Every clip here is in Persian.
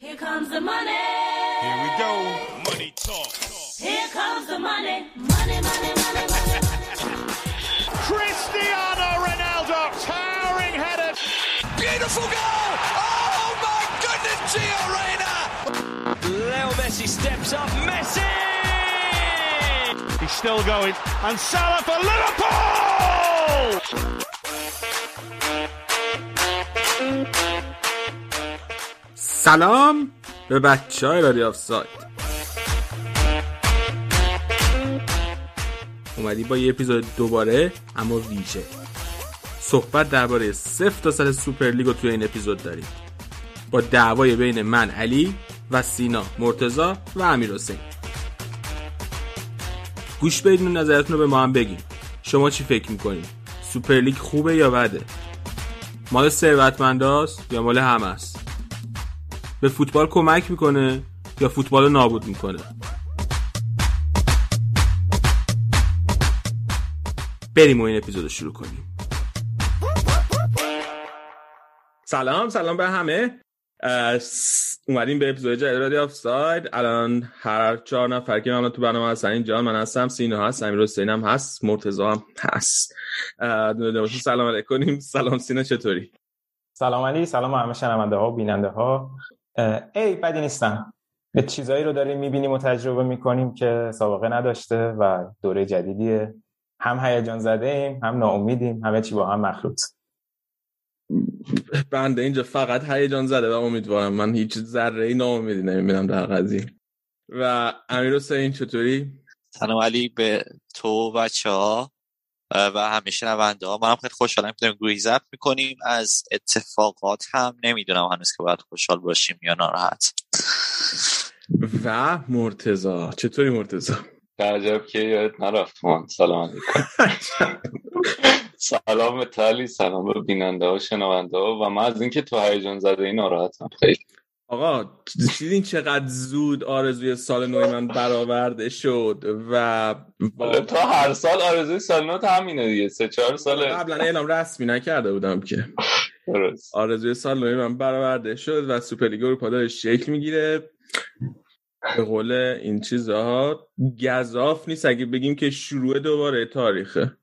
Here comes the money. Here we go. Money talk. Here comes the money. Money, money, money, money. Cristiano Ronaldo, towering header. Beautiful goal! Oh my goodness, Gio Reyna! Leo Messi steps up. Messi! He's still going. And Salah for Liverpool! سلام به بچه های رادیو آف ساید اومدیم با یه اپیزود دوباره اما ویژه. صحبت درباره صفر تا صد سوپر لیگ رو توی این اپیزود داریم. با دعوای بین من علی و سینا مرتضی و امیر حسین. گوش بدین و نظرتون رو به ما هم بگین. شما چی فکر می‌کنین؟ سوپر لیگ خوبه یا بده؟ مال ثروتمنداست یا مال همه است به فوتبال کمک می‌کنه یا فوتبال رو نابود می‌کنه؟ بریم و این اپیزود رو شروع کنیم. سلام سلام به همه. اومدیم به اپیزود جدید رادیو آف ساید الان هر چهار نفر که من تو برنامه هستن اینجا من هستم سینا هست امیر حسین هم هست مرتضی هم هست. سلام علیکم. سلام سینا چطوری؟ سلام علی سلام همه شنونده ها و بیننده ها ای بدی نیستم. به چیزایی رو داریم می‌بینیم و تجربه می‌کنیم که سابقه نداشته و دوره جدیدیه. هم هیجان زده ایم هم ناامیدیم همه چی با هم مخلوط. بنده اینجا فقط هیجان زده و امیدوارم. من هیچ ذره ای ناامیدی نمی‌بینم در قضیه. و امیر حسین چطوری؟ سلام علی به تو بچه ها و همه شنونده ها. منم خیلی خوشحالم که داریم گریز اپ می‌کنیم. از اتفاقات هم نمی‌دونم هنوز که باید خوشحال باشیم یا ناراحت. و مرتزا چطوری مرتزا عجب که یادت نرفت من سلام علیکم. سلام به تلی سلام به بیننده ها شنونده ها. و من از اینکه تو هیجان زده این ناراحتم. خیلی. آقا دیدین چقدر زود آرزوی سال نوی من برآورده شد و حالا تا هر سال آرزوی سال نوت همینه دیگه. سه چهار سال قبلا اعلام رسمی نکرده بودم که درست. آرزوی سال نوی من برآورده شد و سوپرلیگ اروپا داره شکل می‌گیره. به قول این چیزها گذاف نیست. اگه بگیم که شروع دوباره تاریخه.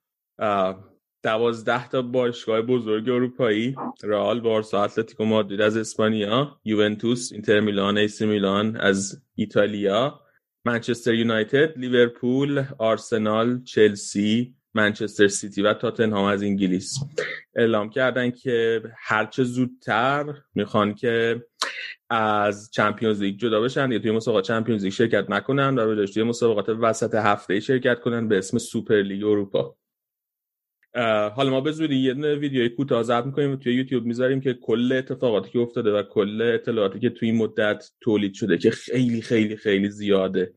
دوازده تا باشگاه بزرگ اروپایی رئال بارسا اتلتیکو مادرید از اسپانیا یوونتوس اینتر میلان AC میلان از ایتالیا منچستر یونایتد لیورپول آرسنال چلسی منچستر سیتی و تاتنهام از انگلیس. اعلام کردن که هرچه زودتر می‌خوان که از Champions League جدا بشن یا توی مسابقات Champions League شرکت نکنن و به توی مسابقات وسط هفته شرکت کنن به اسم سوپر لیگ اروپا. حالا ما به زودی یه دونه ویدیوی کوتاه ضبط می‌کنیم توی یوتیوب می‌ذاریم که کل اتفاقاتی که افتاده و کل اطلاعاتی که توی این مدت تولید شده که خیلی خیلی خیلی زیاده.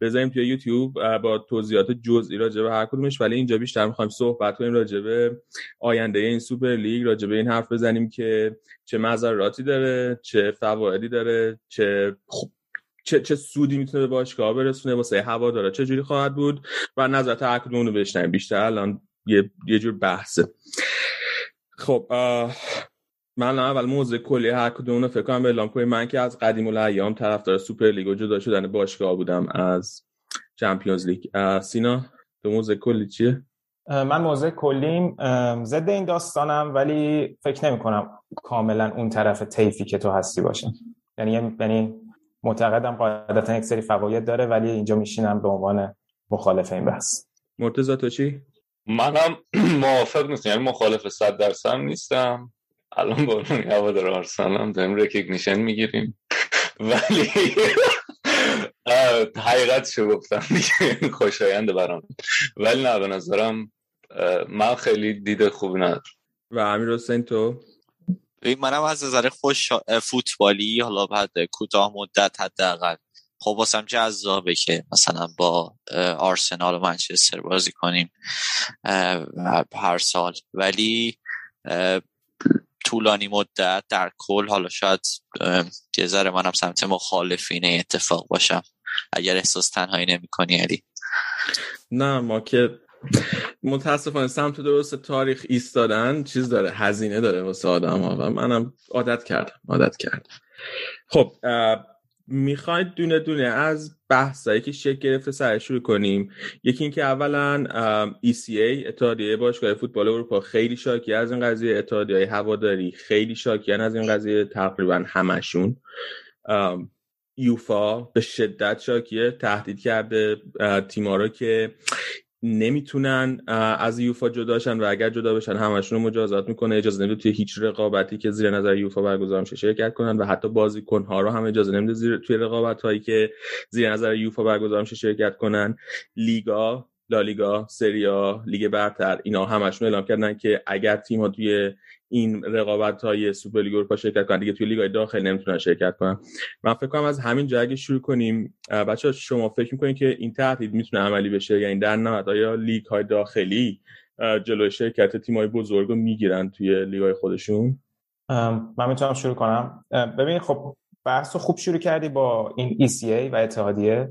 بذاریم توی یوتیوب با توضیحات جزئی راجع به هر کدومش ولی اینجا بیشتر می‌خوایم صحبت کنیم راجع به آینده این سوپر لیگ راجع به این حرف بزنیم که چه مذراتی داره چه فوایدی داره چه خب چه چه سودی می‌تونه به باشگاه برسونه واسه هوادارا چه جوری خواهد بود و نظرت هر کدوم رو بیشتر الان یه یه جور بحثه. خب من اول موضوع کلی هر کدوم رو فکر کنم اعلام کنیم من که از قدیم الایام طرفدار سوپر لیگ و جدا شدن باشگاه بودم از چمپیونز لیگ. سینا تو موضوع کلی چیه؟ من موضوع کلیم ضد این داستانم ولی فکر نمی کنم کاملا اون طرف طیفی که تو هستی باشه. یعنی یعنی معتقدم قاعدتا یک سری فواید داره ولی اینجا میشینم به عنوان مخالف این بحث. مرتضی تو چی؟ منم موافق نیستم. یعنی مخالف صد درصد هم نیستم. الان با اون هوادار آرسنالم داریم رکگنیشن می‌گیریم. ولی اه، حقیقتشو گفتم؟ دیگه خوشاینده برام. ولی نه به نظرم من خیلی دید خوبی ندارم. و امیر حسین تو؟ منم از نظر خوش فوتبالی حالا بعد کوتاه مدت حداقل. خب واسم جذابه که مثلا با آرسنال و منچستر بازی کنیم هر سال. ولی طولانی مدت در کل حالا شاید یه ذره منم سمت مخالفین اتفاق باشم. اگر احساس تنهایی نمی کنی علی. نه ما که متاسفانه سمت درست تاریخ ایستادن چیز داره هزینه داره واسه آدم ها و منم عادت کردم عادت کردم. خب می‌خواید دونه دونه از بحثایی که شکل گرفته سر شروع کنیم. یکی اینکه اولا ECA اتحادیه باشگاه فوتبال اروپا خیلی شاکی از این قضیه. اتحادیه هواداری خیلی شاکیان از این قضیه تقریبا همشون. یوفا به شدت شاکیه تهدید کرده. تیما رو که نمی‌تونن از یوفا جداشن و اگر جدا بشن همشون رو مجازات می‌کنه. اجازه نمیده توی هیچ رقابتی که زیر نظر یوفا برگزار میشه شرکت کنن و حتی بازیکنها رو هم اجازه نمیده زیر توی رقابت هایی که زیر نظر یوفا برگزار میشه شرکت کنن. لیگا لالیگا سری آ لیگ برتر اینا همشون اعلام کردن که اگر تیم ها توی این رقابت های سوپرلیگ اروپا شرکت کنن. دیگه توی لیگ داخل نمی‌تونن شرکت کنن. من فکر کنم از همین جا شروع کنیم بچه شما فکر می‌کنید که این تهدید می‌تونه عملی بشه؟ یعنی در نهایت آیا لیگ های داخلی جلوی شرکت تیم های بزرگ رو می‌گیرن توی لیگ های خودشون من می‌تونم شروع کنم. ببین خب بحث خوب شروع کردی با این ECA و اتحادیه.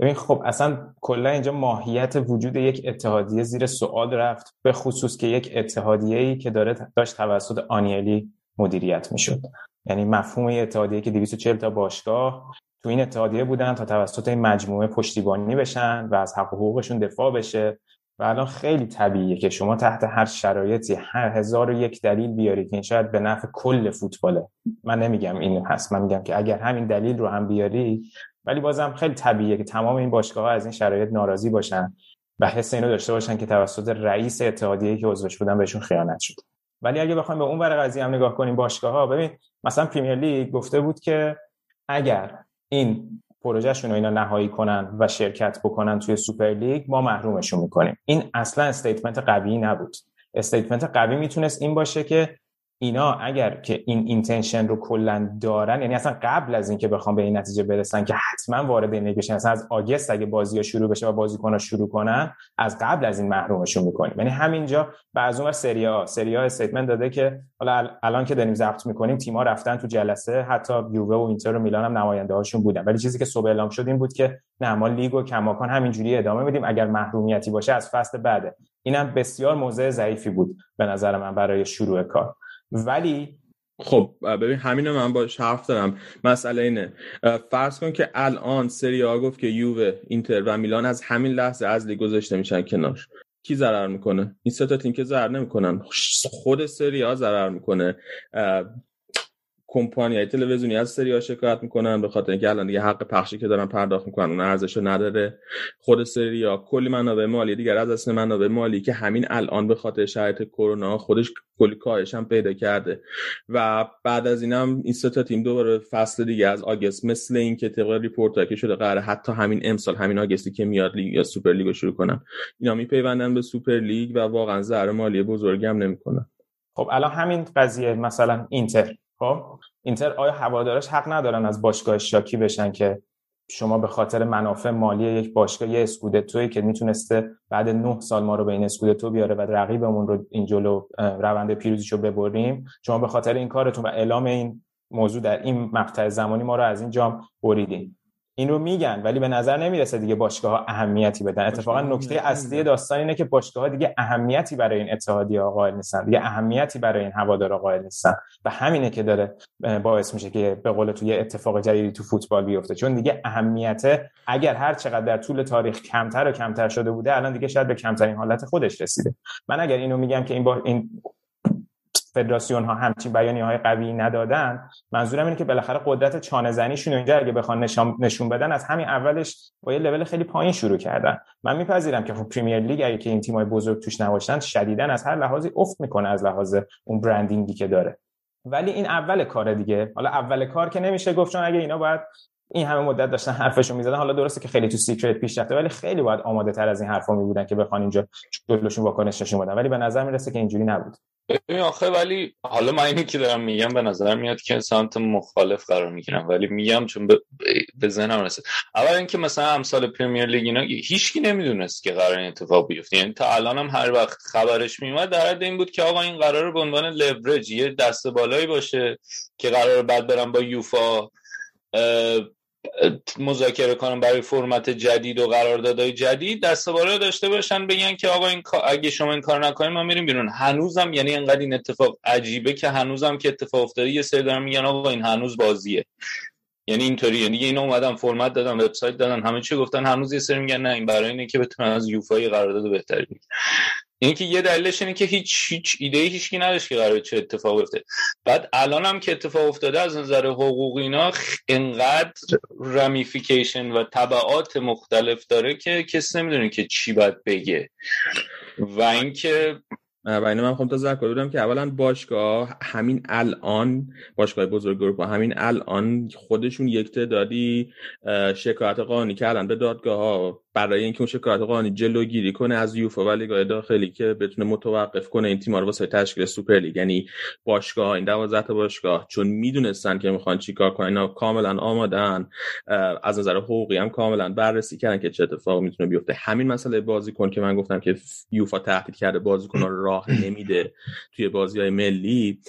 ببین خب اصلا کلا اینجا ماهیت وجود یک اتحادیه زیر سوال رفت به خصوص که یک اتحادیه ای که داره داشت توسط آنیلی مدیریت می‌شد. یعنی مفهوم اتحادیه که 240 تا باشگاه تو این اتحادیه بودن تا توسط این مجموعه پشتیبانی بشن و از حق و حقوقشون دفاع بشه و الان خیلی طبیعیه که شما تحت هر شرایطی هر هزار و یک دلیل بیارید که این شاید به نفع کل فوتباله. من نمیگم این هست من میگم که اگر همین دلیل رو هم بیاری ولی بازم خیلی طبیعیه که تمام این باشگاه ها از این شرایط ناراضی باشن و حس اینو داشته باشن که توسط رئیس اتحادیه که عضوش بودن بهشون خیانت شد. ولی اگه بخوایم به اون ور قضیه هم نگاه کنیم باشگاه ها ببین مثلا پریمیر لیگ گفته بود که اگر این پروژهشون رو اینا نهایی کنن و شرکت بکنن توی سوپر لیگ ما محرومشون می‌کنیم. این اصلا statement قوی نبود. statement قوی می‌تونست این باشه که اینا اگر که این intention رو کلا دارن یعنی اصلا قبل از اینکه بخوام به این نتیجه برسن که حتما وارد این بشن اصلا از August اگه بازی ها شروع بشه و بازیکن شروع کنن از قبل از این محرومشون می‌کنیم. یعنی همینجا بعد اون سری آ سری آ statement داده که حالا الان که داریم ضبط می‌کنیم تیم‌ها رفتن تو جلسه حتی یووه و اینتر و میلان هم نماینده هاشون بودن. ولی چیزی که صبح اعلام شد این بود که نه ما لیگ و کماکان همینجوری ادامه میدیم. اگر محرومیتی باشه از فصل بعده. اینم بسیار موضع ضعیفی بود به نظر من برای شروع کار. ولی خب ببین همینو من باش حرف دارم. مسئله اینه. فرض کن که الان سری آ گفت که یووه اینتر و میلان از همین لحظه از لیگ گذاشته میشن کنار کی ضرر می‌کنه؟ این سه تا تیم که ضرر نمی‌کنن. خود سری آ ضرر می‌کنه. کمپانی های تلویزیونی از سری آ شکایت می‌کنن به خاطر اینکه الان دیگه حق پخشی که دارن پرداخت می‌کنن اون ارزشو نداره. خود سری آ کلی منابع مالی دیگر از اصل منابع مالی که همین الان به خاطر شرایط کرونا خودش کلی کاهش هم پیدا کرده. و بعد از اینم این سه تا تیم دوباره فصل دیگه از August مثل این که طبق report که شده قراره حتی همین امسال همین August ی که میاد لیگ یا سوپر لیگ شروع کنن. اینا میپیوندن به سوپر لیگ و واقعا ضرر مالی بزرگی هم نمی‌کنن. خب الان همین قضیه مثلا اینتر. خب اینتر آیا هوادارش حق ندارن از باشگاه شاکی بشن که شما به خاطر منافع مالی یک باشگاه یه اسکودتوی که می‌تونسته بعد نه سال ما رو به این اسکودتو بیاره و رقیبمون رو این جلو روند پیروزیشو ببریم شما به خاطر این کارتون و اعلام این موضوع در این مقطع زمانی ما رو از این جام بریدیم این رو میگن ولی به نظر نمی‌رسه دیگه باشگاه ها اهمیتی بدن. اتفاقا نکته اصلی داستان اینه که باشگاه ها دیگه اهمیتی برای این اتحادیه ها قائل نیستن. دیگه اهمیتی برای این هوادارا قائل نیستن. و همینه که داره باعث میشه که به قول تو یه اتفاق جدیدی تو فوتبال بیفته. چون دیگه اهمیت اگر هر چقدر در طول تاریخ کمتر و کمتر شده بوده الان دیگه شاید به کمترین حالت خودش رسیده. من اگر اینو میگم که این با این فدراسیون ها همچین بیانی های قوی ندادن منظورم اینه که بالاخره قدرت چانه زنیشون اینجا اگه بخوان نشون بدن از همین اولش با یه لول خیلی پایین شروع کردن. من میپذیرم که خب Premier League اگه که این تیمای بزرگ توش نباشن شدیدا از هر لحاظی افت می‌کنه از لحاظ اون branding ی که داره. ولی این اول کار دیگه. حالا اول کار که نمیشه گفت چون اگه اینا باید این همه مدت داشتن حرفشو می‌زدن حالا درسته که خیلی تو secret پیش رفته ولی خیلی باید آماده تر از این حرفا می بودن که بخوان اینجا جلوشون واکنش نشون بدن. ولی به نظر می‌رسه که اینجوری نبود. ببین آخه ولی حالا من اینی که دارم میگم به نظر میاد که سمت مخالف قرار می‌گیرم ولی میگم چون به, ذهنم رسید. اول اینکه مثلا امسال پرمیر لیگ اینا هیچکی نمی‌دونست که قرار این اتفاق بیفته. یعنی تا الان هم هر وقت خبرش میومد در حد این بود که آقا این قرار به عنوان لورج یه دست بالایی باشه که قرار بعد برم با یوفا مذاکره کنم برای فرمت جدید و قراردادهای جدید دستواره داشته باشن بگن که آقا این اگه شما این کار نکنید ما میریم بیرون. هنوزم یعنی انقدر این اتفاق عجیبه که هنوزم که اتفاق افتاده یه سری دارن میگن آقا این هنوز بازیه. یعنی اینطوری یعنی اینا اومدن فرمت دادن وبسایت دادن همه چی گفتن هنوز یه سری میگن نه این برای اینه که بتونن از یوفای قرارداد بهتری اینکه که یه دلیلش اینه که هیچ هیچ ایده هیچکی نداشت که قرار چه اتفاق بیفته. بعد الان هم که اتفاق افتاده از نظر حقوقی اینا انقدر رمیفیکیشن و طبعات مختلف داره که کسی نمی‌دونه که چی باید بگه. و اینکه و اینو من خواهم تذکر بدم که اولا باشگاه همین الان باشگاه بزرگ اروپا همین الان خودشون یک تعدادی شکایت قانونی کردن به دادگاه ها برای اینکه اون شکایت قانونی جلوگیری کنه از یوفا و لیگای داخلی که بتونه متوقف کنه این تیم‌ها رو واسه تشکیل سوپر لیگ. یعنی باشگاه این 12 تا باشگاه چون می‌دونستن که می‌خوان چیکار کنن اینا کاملا آمادن از نظر حقوقی هم کاملا بررسی کردن که چه اتفاقی می‌تونه بیفته. همین مسئله بازیکن که من گفتم که یوفا تهدید کرده بازیکن رو راه نمیده توی بازی های ملی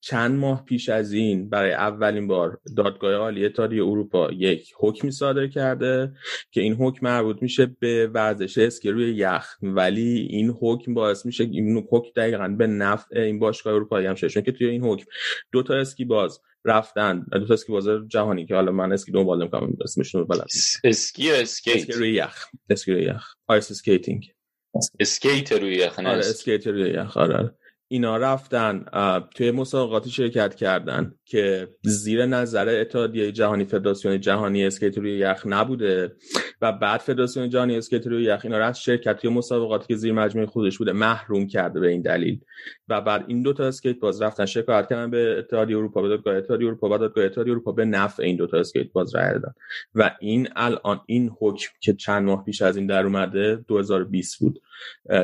چند ماه پیش از این برای اولین بار دادگاه عالی اتحادیه اروپا یک حکمی صادر کرده که این حکم مربوط میشه به ورزش اسکی روی یخ. ولی این حکم باعث میشه این حکم دقیقا به نفع این باشگاه اروپایی هم شده که توی این حکم دو تا اسکی باز رفتن دو تا اسکی باز جهانی که حالا من اسکی دنبال نمی‌کنم اسمشون رو بلد اسکی اسکیت؟ اسکی روی یخ. اسکی روی یخ. ice skating. اسکیت روی یخ آره اسکیت روی یخ. آره. اینا رفتن توی مسابقاتی شرکت کردن که زیر نظر اتحادیه جهانی فدراسیون جهانی اسکیت روی یخ نبوده. و بعد فدراسیون جهانی اسکیت روی یخ اینا رفت شرکت توی مسابقاتی که زیر مجموعه خودش بوده محروم کرده به این دلیل. و بعد این دو تا اسکیت باز رفتن شکایت کردن به اتحادیه اروپا به دادگاه اتحادیه اروپا و دادگاه اتحادیه اروپا به نفع این دو تا اسکیت باز رای دادن. و این الان این حکم که چند ماه پیش از این در اومده 2020 بود.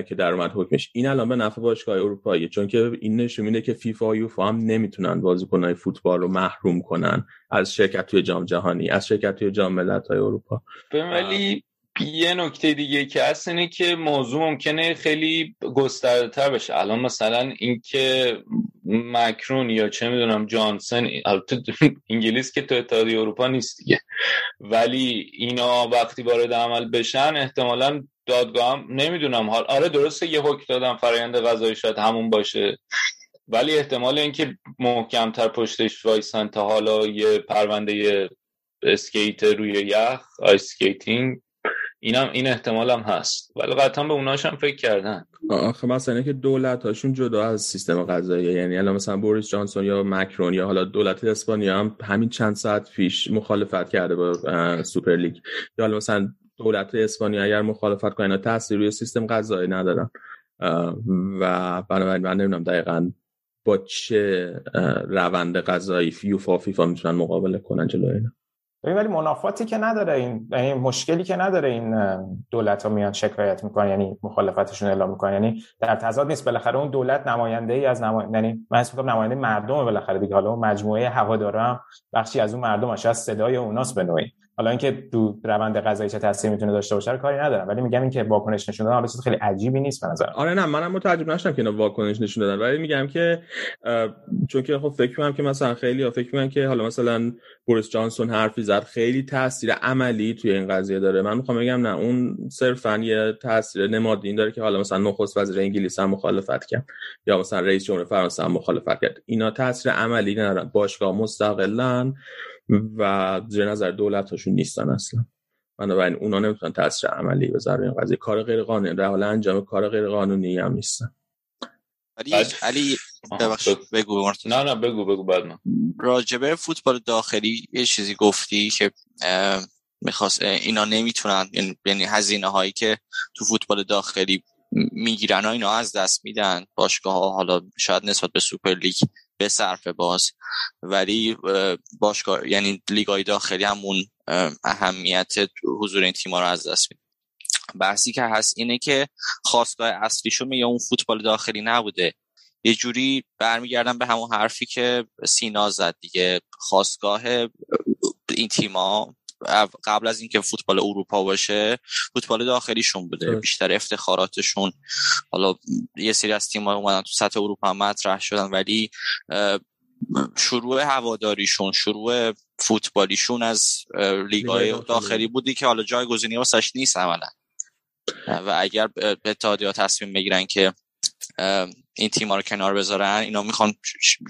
که در اومد حکمش. این الان به نفع باشگاه اروپایی. چون که این نشون میده که فیفا و یوفا هم نمی‌تونن بازیکنهای فوتبال رو محروم کنن از شرکت توی جام جهانی از شرکت توی جام ملت‌های اروپا. ولی یه نکته دیگه که هست اینه که موضوع ممکنه خیلی گسترده تر بشه. الان مثلا اینکه مکرون یا چه می‌دونم جانسن البته انگلیس که تو اتحادیه اروپا نیست دیگه. ولی اینا وقتی وارد عمل بشن احتمالا دادگاه هم نمی‌دونم. حال آره درسته یه حکم دادم فرایند قضایی شاید همون باشه. ولی احتمال اینکه محکمتر پشتش وایسن تا حالا یه پرونده اسکیت روی یخ ice skating اینم این احتمال هم هست. ولی قطعا به اوناش هم فکر کردن. آخه مثلا که دولت هاشون جدا از سیستم قضایی. یعنی الان مثلا بوریس جانسون یا مکرون یا حالا دولت اسپانیا هم همین چند ساعت پیش مخالفت کرده با سوپر لیگ. یا حالا مثلا دولت اسپانیا اگر مخالفت کنه تاثیر روی سیستم قضایی ندارن. و بنابراین من نمی‌دونم دقیقا با چه روند قضایی یوفا فیفا می‌تونن مقابله کنن جلوی اینا. ولی منافاتی که نداره این یعنی مشکلی که نداره این دولت ها میان شکایت می‌کنن یعنی مخالفتشون اعلام می‌کنن. یعنی در تضاد نیست بالاخره اون دولت نماینده ای از نما... یعنی من اسم نماینده مردم بالاخره دیگه. حالا اون مجموعه هوادارا بخشی از اون مردم از صدای اوناست به نوعی. حالا اینکه تو روند قضایی چه تاثیری می‌تونه داشته باشه کاری ندارم ولی میگم اینکه واکنش نشون دادن چیز خیلی عجیبی نیست به نظر آره نه منم متعجب نشدم که اینا واکنش نشون دادن ولی میگم که چون که خب فکر می‌کنم که مثلا خیلی فکر می‌کنم که حالا مثلا بوریس جانسون حرفی زد خیلی تاثیر عملی توی این قضیه داره. من می‌خوام بگم نه اون صرفا یه تاثیر نمادین داره که حالا مثلا نخست وزیر انگلیس هم مخالفت کرد یا مثلا رئیس جمهور فرانسه هم مخالفت کرد. اینا تاثیر عملی ندارن. باشگاه مستقلن و زیر نظر دولت هاشون نیستن اصلا. بنابراین اونا نمی‌تونن تاثیر عملی بذارن این قضیه. کار غیر قانونی در حال انجام کار غیر قانونی هم نیستن. علی علی بگو نه نه بگو بگو بعد من. راجبه فوتبال داخلی یه چیزی گفتی که می‌خواست اینا نمی‌تونن یعنی هزینه هایی که تو فوتبال داخلی می‌گیرن اینا از دست میدن. باشگاه ها حالا شاید نسبت به سوپر لیگ به صرف باز. ولی باشگاه یعنی لیگای داخلی همون اهمیت حضور این تیم‌ها رو از دست میده بحثی که هست اینه که خواستگاه اصلیشون میگه اون فوتبال داخلی نبوده. یه جوری برمیگردم به همون حرفی که سینا زد دیگه. خواستگاه این تیما قبل از اینکه فوتبال اروپا باشه فوتبال داخلیشون بوده بیشتر افتخاراتشون. حالا یه سری از تیم‌ها اومدن تو سطح اروپا هم مطرح شدن ولی شروع هواداریشون شروع فوتبالیشون از لیگای لیگای داخلی. بودی که حالا جایگزینی واسش نیست عملا. و اگر به اتحادیه تصمیم بگیرن که این تیما رو کنار بذارن. اینا می‌خوان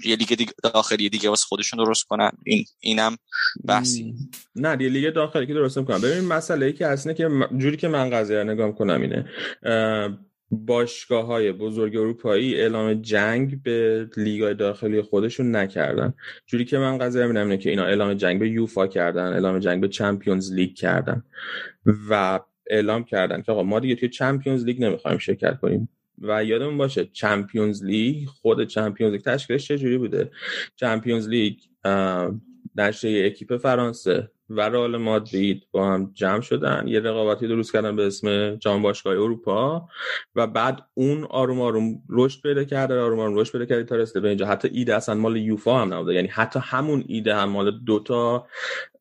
یه لیگ داخلی دیگه واسه خودشون درست کنن. این اینم بحثی. نه یه لیگ داخلی که درست می‌کنم ببین مسئله ای که هست که جوری که من قضیه رو نگاه کنم اینه. باشگاه های بزرگ اروپایی اعلام جنگ به لیگ داخلی خودشون نکردن. جوری که من قضیه می‌بینم اینه که اینا اعلام جنگ به یوفا کردن اعلام جنگ به چمپیونز لیگ کردن و اعلام کردن که آقا ما دیگه توی چمپیونز لیگ نمی‌خوایم شرکت کنیم. و یادمون باشه چمپیونز لیگ خود چمپیونز لیگ تشکیلش چجوری بوده؟ چمپیونز لیگ نشریه اکیپ فرانسه و رئال مادرید با هم جمع شدن. یه رقابتی درست کردن به اسم جام باشگاه اروپا و بعد اون آروم آروم رشد پیدا کرده آروم آروم رشد پیدا کرده تا رسیده به اینجا. حتی ایده اصلا مال یوفا هم نبوده. یعنی حتی همون ایده هم مال دوتا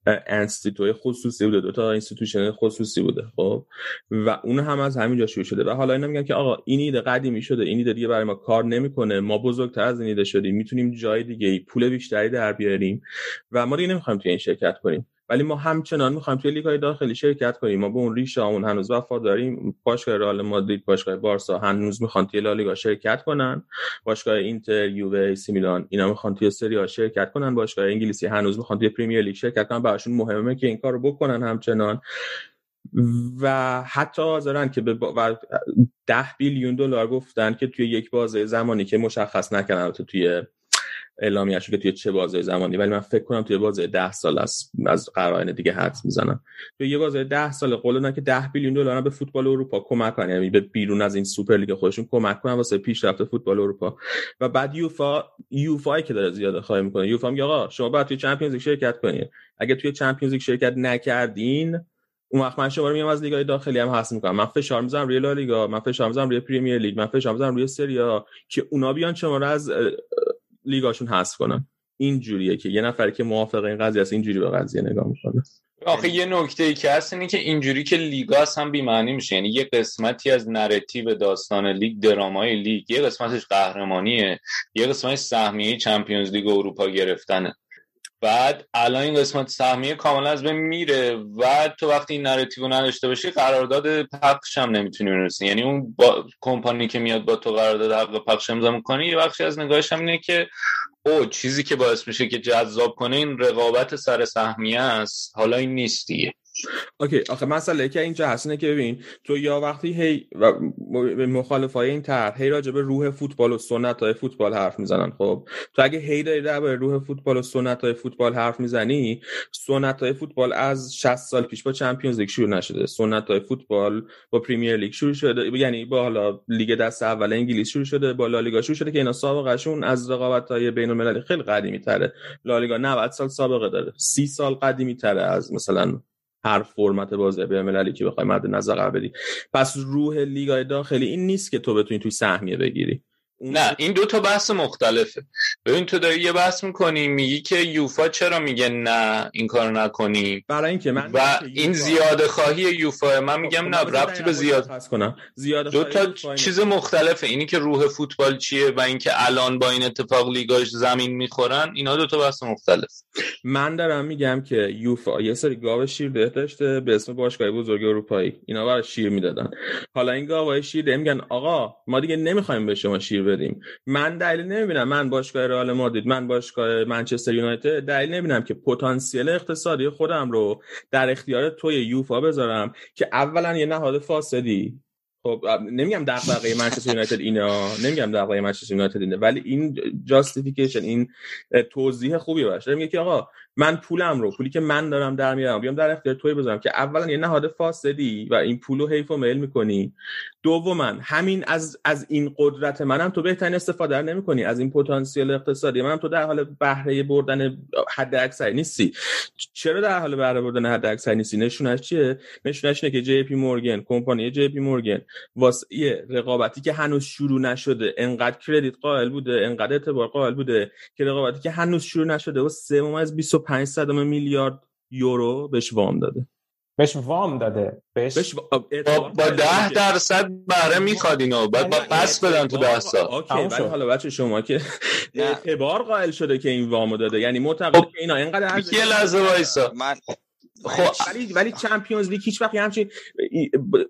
انستیتوی خصوصی بوده دوتا institution خصوصی بوده خب؟ و اون هم از همینجا شروع شده. و حالا اینا میگن که آقا این ایده قدیمی شده این ایده دیگه برای ما کار نمی‌کنه ما بزرگتر از این ایده شدیم می‌تونیم جای دیگه پول بیشتری در بیاریم و ما دیگه نمی‌خوایم توی این شرکت کنیم. ولی ما همچنان می‌خوایم توی لیگ های داخلی شرکت کنیم. ما به اون ریشه همون هنوز وفاداریم باشگاه رئال مادرید باشگاه بارسا هنوز می‌خوان توی لالیگا شرکت کنن. باشگاه اینتر یووه سی میلان اینا می‌خوان توی سری آ شرکت کنن. باشگاه انگلیسی هنوز می‌خوان توی پریمیر لیگ شرکت کنن. براشون مهمه که این کارو بکنن همچنان. و حتی حاضرن که به با... ده بیلیون دلار گفتن که توی یک بازه زمانی که مشخص نکردن البته توی اعلامیه‌اش که توی چه بازه زمانی. ولی من فکر کنم توی بازه ده سال است. از قرائن دیگه حدس می‌زنم. توی یه بازه ده سال قول دادن که ده بیلیون دلار به فوتبال اروپا کمک کنن. یعنی به بیرون از این سوپر لیگ خودشون کمک کنن واسه پیشرفت فوتبال اروپا. و بعد یوفا یوفا که داره زیاده خواهی می‌کنه. یوفا میگه آقا شما باید توی چمپیونز لیگ شرکت کنید اگه توی چمپیونز لیگ شرکت نکردین اون وقت من شما رو میام از لیگای داخلی هم حذف می‌کنم. من فشار می‌ذارم روی لالیگا من فشار می‌ذارم روی پریمیر لیگ من فشار می‌ذارم روی سری آ. که اونا بیان شما رو از لیگاشون حذف کنن. این جوریه که یه نفری که موافق این قضیه است اینجوری به قضیه نگاه می‌کنه. آخه یه نکته ای که هست اینه که اینجوری که لیگا اصلا بی‌معنی میشه. یعنی یه قسمتی از narrative داستان لیگ درامای لیگ یه قسمتش قهرمانیه یه قسمتش سهمیه چمپیونز لیگ اروپا گرفتنه. بعد الان این قسمت سهمیه کاملا از بین میره و تو وقتی این narrative نداشته باشی قرارداد پخش هم نمی‌تونی برسی. یعنی اون کمپانی که میاد با تو قرارداد حق پخش امضا می‌کنه یه بخشی از نگاهش هم اینه که او چیزی که باعث میشه که جذاب کنه این رقابت سر سهمیه است. حالا این نیست دیگه. اوکی آخه مسئله که اینجا هست اینه که ببین تو یا وقتی هی به مخالفای این طرح هی راجع به روح فوتبال و سنت های فوتبال حرف می‌زنن خب؟ تو اگه هی داری درباره روح فوتبال و سنت های فوتبال حرف می‌زنی سنت های فوتبال از 60 سال پیش با چمپیونز لیگ شروع نشده. سنت های فوتبال با پریمیر لیگ شروع شده یعنی با حالا لیگ دست اول انگلیس شروع شده با لالیگا شروع شده که اینا سابقهشون از رقابت های بین المللی خیلی قدیمی تره لالیگا 90 سال سابقه داره 30 سال قدیمی تره از مثلا هر فرمت بازی بین المللی که بخوای مد نظر قرار بدی. پس روح لیگای داخلی این نیست که تو بتونی توی سهمیه بگیری. نه این دو تا بحث مختلفه. ببین تو داری یه بحث می‌کنی میگی که یوفا چرا میگه نه این کار نکنی؟ برای اینکه من و این زیاده خواهی یوفا من میگم نه خب، بذار ربطی به زیاد کنم. زیاده دو تا. چیز مختلفه اینی که روح فوتبال چیه و اینکه الان با این اتفاق لیگاش زمین می‌خورن اینا دو تا بحث مختلف. من دارم میگم که یوفا یه سری گاو شیرده داشته به اسم باشگاه بزرگ اروپایی. اینا برای شیر می‌دادن. حالا این گاوای شیرده میگن آقا ما دیگه نمی‌خوایم به شما شیر بدیم من دلیل نمی‌بینم. من باشگاه رئال مادرید من باشگاه منچستر یونایتد دلیل نمی‌بینم که پتانسیل اقتصادی خودم رو در اختیار توی یوفا بذارم که اولا یه نهاد فاسدی. خب نمیگم دغدغه منچستر یونایتد اینا نمیگم دغدغه منچستر یونایتد اینه. ولی این جاستیفیکیشن این توضیح خوبی باشه. میگه که آقا من پولم رو پولی که من دارم در میارم بیام در اختیار توی بذارم که اولا یه نهاد فاسدی و این پولو حیف و میل می‌کنی. دوما همین از از این قدرت منم تو بهترین استفاده رو نمی‌کنی از این پتانسیل اقتصادی منم تو در حال بهره بردن حد اکثری نیستی. چرا در حال بهره بردن حد اکثری نیستی؟ نشونش چیه؟ نشونش اینه که جی پی مورگن کمپانی جی پی مورگن واسه رقابتی که هنوز شروع نشده انقدر کردیت قائل بوده انقدر اعتبار قائل بوده که رقابتی که هنوز شروع نشده و 3 از 25 صدم میلیارد یورو بهش وام داده. بهش وام داده. بهش, بهش با, با, ده درصد بهره می‌خواد اینو. بعد با بس بدن تو ده سال اوکی ولی. حالا بچه شما که. اعتبار قائل شده که این وامو داده. یعنی معتقد خب، که اینا اینقدر ارزش یه لحظه وایسا. من خب ولی ولی چمپیونز لیگ هیچ وقت همچین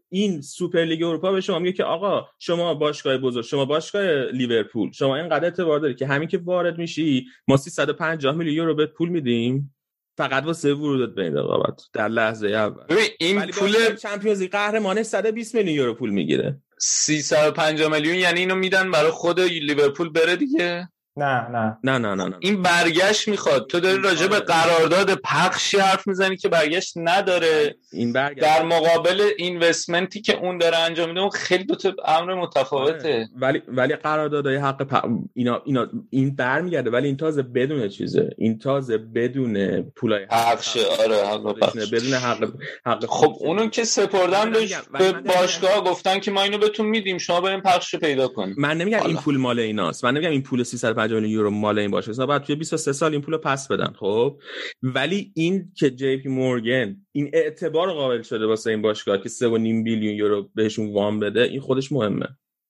این سوپر لیگ اروپا به شما میگه که آقا شما باشگاه بزرگ شما باشگاه لیورپول شما اینقدر اعتبار داری که همین که وارد میشی ما 350 میلیون یورو بهت پول میدیم. فقط واسه ورودت به این رقابت. در لحظه اول. ببین این پول چمپیونز لیگ قهرمانه 120 میلیون یورو پول می‌گیره. 350 میلیون یعنی اینو میدن برای خود لیورپول بره دیگه؟ نه نه. نه نه نه نه این برگشت می‌خواد. تو داری راجع به قرارداد پخشی حرف می‌زنی که برگشت نداره. این برگشت در مقابل اینوستمنتی که اون داره انجام میده اون خیلی دو تا امر متفاوته. ولی ولی قراردادهای حق پ... اینا اینا این برمیگرده ولی این تازه بدون چیزه. این تازه بدون پولای پخشه آره حق پخش. بدون حق حق خب اونو که سپردن به. باشگاه گفتن که ما اینو بهتون میدیم شما بریم پخش پیدا کنید من نمیگم این. پول مال ایناست. من نمیگم این پول 350 میلیون یورو مال این باشه. مثلا بعد توی 23 سال این پول رو پس بدن. خب؟ ولی این که JP Morgan این اعتبار قائل شده واسه این باشگاه که 3.5 billion یورو بهشون وام بده این خودش مهمه.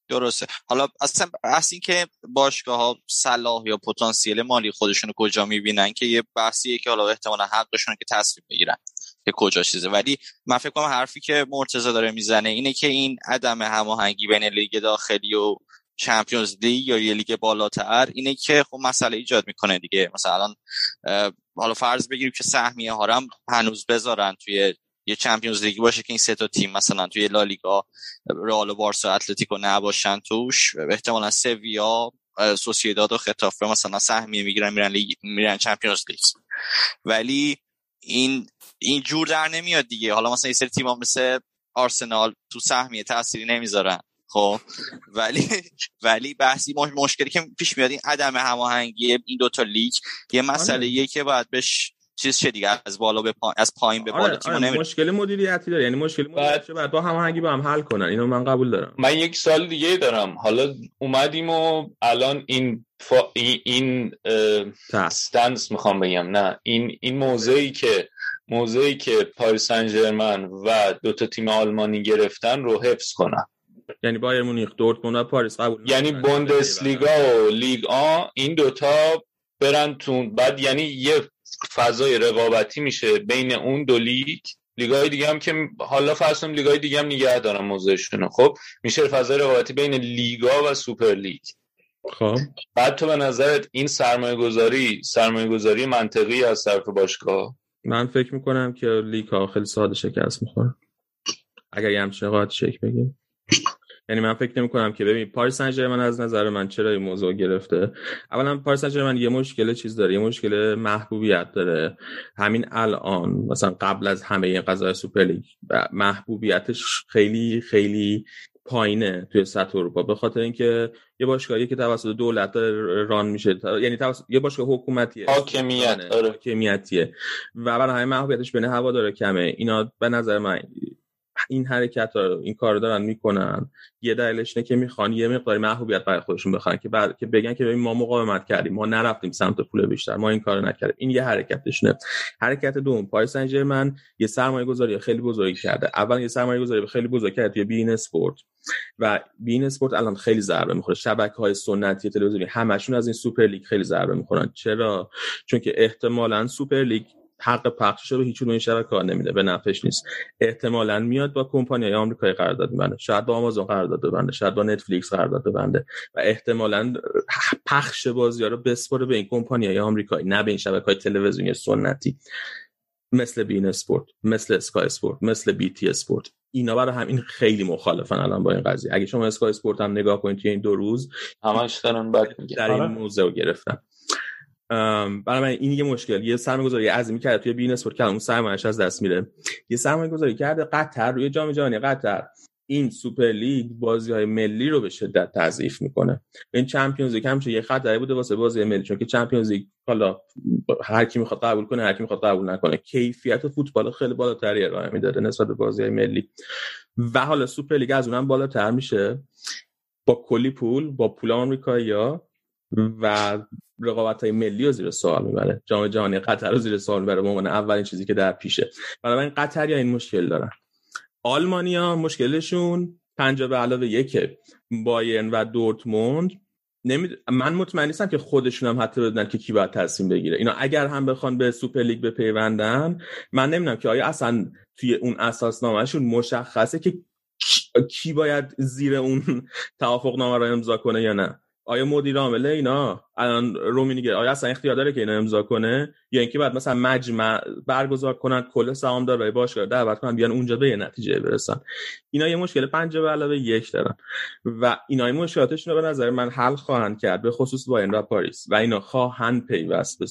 درسته. حالا اصلا از این که باشگاه ها صلاح یا پتانسیل مالی خودشون رو کجا می‌بینن که یه بحثیه که حالا احتمالا حقشون که تصمیم بگیرن که کجا چیزه. ولی من فکر کنم حرفی که مرتضی داره می‌زنه اینه که این عدم هماهنگی بین لیگ داخلی و Champions League یا یه لیگ بالاتر اینه که خب مسئله ایجاد می‌کنه دیگه. مثلا الان حالا فرض بگیریم که سهمیه ها رو هم هنوز بذارن توی یه Champions League باشه که این سه تا تیم مثلا توی لالیگا رئال و بارسا اتلتیکو نباشن توش. احتمالا سویا سوسییداد و خطافه مثلا سهمیه می‌گیرن میرن لیگ میرن Champions League ولی این این جور در نمیاد دیگه. حالا مثلا یه سری تیم‌ها مثل آرسنال تو سهمیه تأثیری نمی‌ذارن. خب. ولی ولی بحثی مش- مشکلی که پیش میاد این عدم هماهنگی این دوتا لیگ. یه مسئله یه که باید بهش چیز شه دیگه از بالا به پایین از پایین به بالا. آره, آره نمیره مشکل مدیریتی داره. یعنی مشکل مدیریتی بعد با هماهنگی با هم حل کنن. اینو من قبول دارم. من یک سال دیگه دارم. حالا اومدیم و الان این فا... این, این اه، تاس. استنس می‌خوام بگم. نه این این موضعی که موضعی که پاریس سن ژرمن و دو تا تیم آلمانی گرفتن رو حفظ کنن. یعنی بایر مونیخ دورتموند و پاریس قبول یعنی نمی‌کنن. بوندسلیگا و لیگ آ این دوتا برن تو بعد یعنی یه فضای رقابتی میشه بین اون دو لیگ. لیگای دیگه هم که حالا فرض لیگای دیگه هم نگه دارن موضوعشونو خب میشه فضای رقابتی بین لیگا و سوپر لیگ. خب. بعد تو به نظرت این سرمایه گذاری سرمایه گذاری منطقی از طرف باشگاه؟ من فکر می‌کنم که لیگ ها خیلی ساده شکست می‌خوره اگر یه همچین قاعده شکل بگیره یعنی من فکر نمی کنم که ببین پاریس سن ژرمن از نظر من چرا این موضوع گرفته؟ اولا پاریس سن ژرمن یه مشکل چیز داره یه مشکل محبوبیت داره. همین الان مثلا قبل از همه این قضایای سوپر لیگ محبوبیتش خیلی خیلی پایینه توی سطح اروپا. به خاطر اینکه یه باشگاهی که توسط دولت run میشه. یعنی توسط یه باشگاه حکومتیه. حاکمیت، آره. حاکمیتیه. و برای همین محبوبیتش بین هوادارا کمه. اینا به نظر من این حرکت ها این کار رو دارن می‌کنن. یه دلیلش اینه که می‌خوان یه مقداری محبوبیت برای خودشون بخرن که بعد که بگن که ببین ما مقاومت کردیم ما نرفتیم سمت پول بیشتر ما این کارو نکردیم. این یه حرکتشونه. حرکت دوم پاریس سن ژرمن یه سرمایه گذاری خیلی بزرگی کرده. اول یه سرمایه گذاری خیلی بزرگ کرده توی beIN Sports. و beIN Sports الان خیلی ضربه می‌خوره. شبکه های سنتی تلویزیونی همشون از این سوپر لیگ خیلی ضربه می‌خورن. چرا؟ چون که احتمالا سوپر لیگ حق پخشش رو به هیچ کدوم این شبکه ها نمیده به نفعش نیست. احتمالا میاد با کمپانی های آمریکایی قرارداد میبنده شاید با آمازون قرارداد ببنده شاید با نتفلیکس قرارداد ببنده و احتمالا پخش بازی ها رو بسپره به این کمپانی های آمریکایی نه به این شبکه های تلویزیونی سنتی. مثل beIN Sports مثل Sky Sports مثل BT Sport. اینا برای همین خیلی مخالفن الان با این قضیه. اگه شما Sky Sports هم نگاه کنید توی این دو روز همش دارن بد میگن. در این آره. موضوع رو گرفتن. برای من این یه مشکل. یه سرمایه گذاری عظیمی کرده توی beIN Sports که اون سرمایه‌اش از دست میره یه سرمایه گذاری کرده قطر روی جام جهانی قطر. این سوپر لیگ بازی های ملی رو به شدت تضعیف می‌کنه. این Champions League همیشه یه خطری بوده واسه بازی ملی چون که Champions League حالا هر کی می‌خواد قبول کنه هر کی می‌خواد قبول نکنه. کیفیت فوتبال خیلی بالاتری ارائه می‌داده نسبت به بازی های ملی. و حالا سوپر لیگ از اونم بالاتر میشه. با کلی پول با پول آمریکایی‌ها و رقابت های ملی رو زیر سوال می‌بره. جام جهانی قطر رو زیر سوال می‌بره. به اولین چیزی که در پیشه. بنابراین قطر یا این مشکل دارن. آلمانیا مشکلشون پنجاه به علاوه یکه بایرن و دورتموند. نمی... من مطمئن نیستم که خودشون هم حتی بدونن که کی باید تصمیم بگیره. اینا اگر هم بخوان به سوپر لیگ بپیوندن من نمی‌دونم که آیا اصلا توی اون اساسنامهشون مشخصه که کی باید زیر اون توافق نامه رو امضا کنه یا نه. آیا مدیر عامل اینا؟ الان رومینیگه آیا اصلا اختیار داره که اینا امضا کنه؟ یا اینکه بعد مثلا مجمع برگزار کنن کل سهامدارای باشگاه دعوت کنن بیان اونجا به یه نتیجه برسن. اینا یه مشکل پنجاه به علاوه یک دارن. و اینا این مشکلاتشون رو به نظر من حل خواهند کرد به خصوص بایرن و پاریس و اینا خواهند پیوست به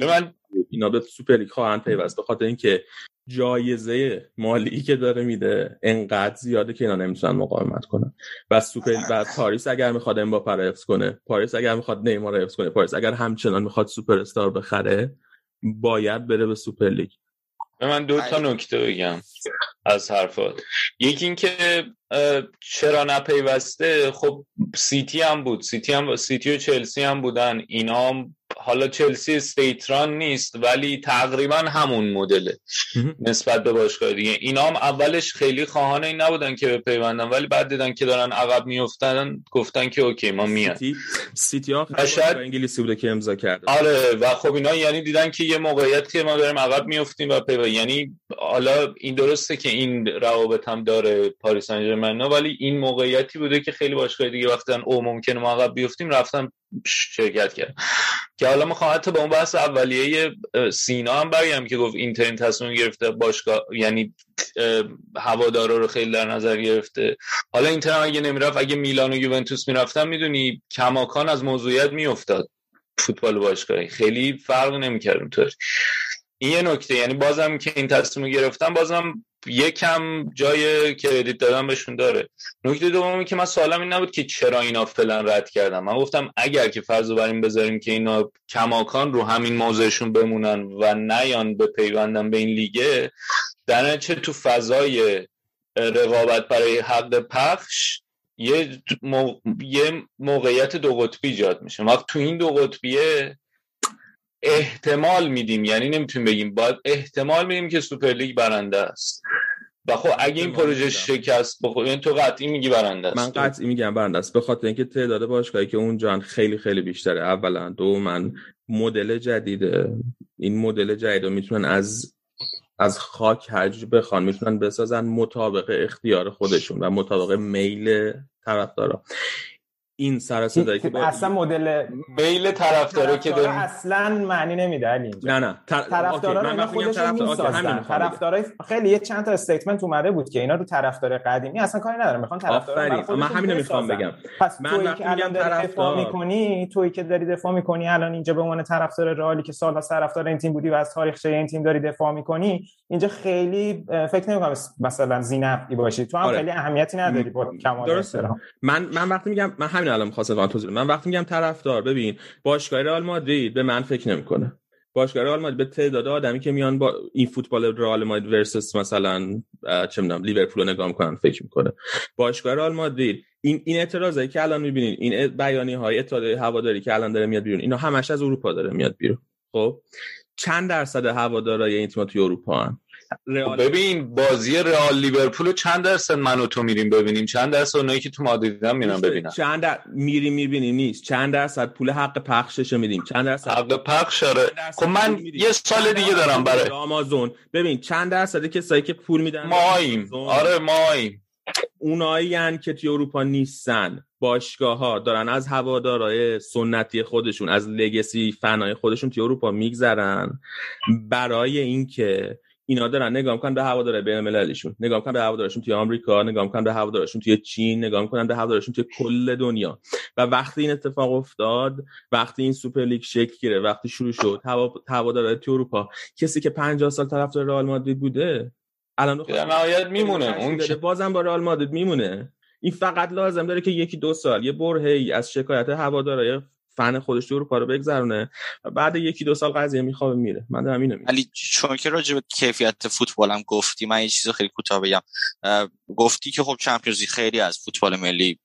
سوپر من اینا به سوپر لیگ خواهند پیوست. به خاطر اینکه جایزه مالی که داره میده انقدر زیاده که اینا نمی‌تونن مقاومت کنن. و سوپر و پاریس اگر می‌خواد امباپه رو حفظ کنه پاریس اگر می‌خواد نیمار رو حفظ کنه پاریس اگر همچنان می‌خواد سوپر استار بخره باید بره به سوپر لیگ من دو تا نکته بگم از حرفات. یکی اینکه چرا نپیوسته؟ خب سیتی هم بود. سیتی هم سیتی و چلسی هم بودن. اینا هم حالا چلسی state run نیست ولی تقریبا همون مدله نسبت به باشگاه دیگه. اینا هم اولش خیلی خواهان این نبودن که بپیوندن ولی بعد دیدن که دارن عقب میفتن گفتن که OK ما میان. سیتی شاید- انگلیسی بوده که امضا کرده. آره و خب اینا یعنی دیدن که یه موقعیت که ما داریم عقب میفتیم و پیوا یعنی حالا این درسته که این روابط هم داره پاریس سن ولی این موقعیتی بوده که خیلی باشگاه دیگه وقتی او ممکنه ما عقب بیفتیم رفتن شرکت کرد. که حالا می‌خوام حتی به اون بحث اولیه سینا هم برگردم که گفت اینتر این تصمیم گرفته باشگاه یعنی هوادارا رو خیلی در نظر گرفته. حالا اینتر اگه نمی‌رفت اگه میلان و یوونتوس می‌رفتن می‌دونی کماکان از موضوعیت میافتاد. فوتبال باشگاهی. خیلی فرق نمی‌کرد اونطور این یه نکته یعنی بازم که این تصمیم رو گرفتن بازم یکم جای کردیت دادن بهشون داره نکته دومی که من سوالم این نبود که چرا اینا فعلا رد کردن من گفتم اگر که فرض رو بر بذاریم که اینا کماکان رو همین موضعشون بمونن و نیان به پیوندن به این لیگه در چه تو فضای رقابت برای حق پخش. یه موقعیت دو قطبی ایجاد میشه وقت تو این دو قطبیه احتمال میدیم یعنی نمی‌تونیم بگیم. باید احتمال میدیم که سوپر لیگ برنده است. و خب اگه این پروژه میدم. شکست بخوره یعنی تو قطعی میگی برنده است. من قطعی میگم برنده است. به خاطر اینکه تعداد باشگاهی که اونجا خیلی خیلی بیشتره. اولا دو من مدل جدیده. این مدل جدید رو می‌تونن از از خاک هرجی بخوان. می‌تونن بسازن مطابق اختیار خودشون و مطابق میل طرفدارا. این سر صدایی که با اصلا مدل میل طرفدارا که داریم. اصلا معنی نمیده علی اینجا. نه نه. تر... طرفدارا من اینا وقتی میگم خودشون همین می‌سازن. طرفدارای خیلی یه چند تا استیتمنت اومده بود که اینا رو طرفدار قدیمی. اصلا کاری ندارن می‌خوان طرفدارا من همین رو می‌خوام. بگم. پس من تویی وقتی که الان میگم داری دفاع طرفدار- می‌کنی تویی که داری دفاع می‌کنی الان اینجا به عنوان طرفدار رئالی که سالها طرفدار این تیم بودی و از تاریخچه این تیم داری دفاع می‌کنی اینجا خیلی فکر نمی‌کنم مثلا زینفعی باشی. تو هم آره. خیلی اهمیتی نداری با کمال من من وقتی میگم من همین الان می‌خواستم الان توضیح. من وقتی میگم طرفدار ببین باشگاه رئال مادرید به من فکر نمی‌کنه باشگاه رئال مادرید به تعداد آدمی که میان با این فوتبال رئال مادرید ورسس مثلا چه می‌دونم لیورپول رو نگاه می‌کنن فکر می‌کنه باشگاه رئال مادرید این این اعتراضایی که الان می‌بینین این بیانیه های اتحادیه هواداری که الان داره میاد بیرون اینا همش از اروپا داره میاد بیرون خب چند درصد هوادارای این تیم تو اروپا هن؟ رئال ببین بازی رئال لیورپول چند درصد من و تو میریم ببینیم؟ چند درصد اونایی که تو مادریدن میرن ببینن؟ چند در... میری می‌بینی نیست. چند درصد پول حق پخشش میدیم؟ چند درصد حق پخش آره. خب من؟ یه سال دیگه دارم برای آمازون. ببین چند درصد کسایی که پول میدن آمازون، آره ماییم. اونایی هن که توی اروپا نیستن. باشگاه ها دارن از هوادارهای سنتی خودشون از لگسی فنای خودشون توی اروپا میگذرن. برای اینکه اینا دارن نگاه می‌کنن به هواداره بین المللیشون نگاه می‌کنن به هوادارشون توی آمریکا نگاه می‌کنن به هوادارشون توی چین نگاه می‌کنن به هوادارشون توی کل دنیا. و وقتی این اتفاق افتاد وقتی این سوپر لیگ شکل گرفت وقتی شروع شد هوا هواداره توی اروپا کسی که 50 سال طرفدار رئال مادرید بوده الان نهایت میمونه. اون که بازم با رئال مادرید میمونه. این فقط لازم داره که یکی دو سال یه برهه ای از شکایت هوادارهای فن خودش تو اروپا رو بگذرونه و بعد یکی دو سال قضیه میخوابه میره. من دارم اینو علی چون که راجع به کیفیت فوتبالم گفتی من یه چیز خیلی کوتاه بگم. گفتی که خب چمپیونز خیلی از فوتبال ملی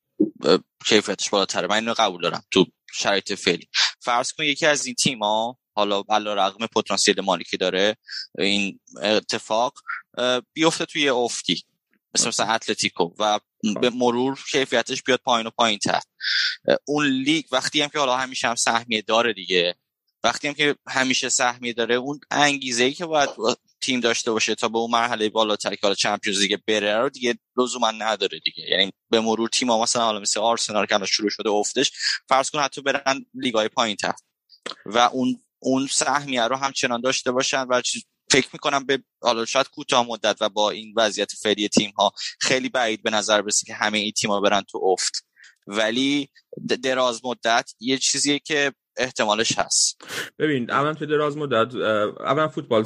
کیفیتش بالاتره. من اینو قبول دارم تو شرایط فعلی. فرض کن یکی از این تیم ها حالا علا رقم پتانسیل مالی که داره این اتفاق بیفته توی افتی. مثل مثلا اتلتیکو و به مرور کیفیتش بیاد پایین و پایین تر. اون لیگ وقتی هم که حالا همیشه هم سهمیه داره دیگه وقتی هم که همیشه سهمیه داره اون انگیزه ای که باید تیم داشته باشه تا به اون مرحله بالاتر که حالا چمپیونز لیگ بره رو دیگه لزوما نداره دیگه. یعنی به مرور تیم ها مثلا حالا مثل آرسنال که شروع شده افتش فرض کن حتی برن لیگای پایین تر و اون اون سهمیه رو همچنان داشته باشن و فکر می‌کنم به حالا شاید کوتاه مدت و با این وضعیت فعلی تیم ها خیلی بعید به نظر برسه که همه این تیم ها برن تو افت. ولی دراز مدت یه چیزیه که احتمالش هست. ببین اولا توی دراز مدت اولا فوتبال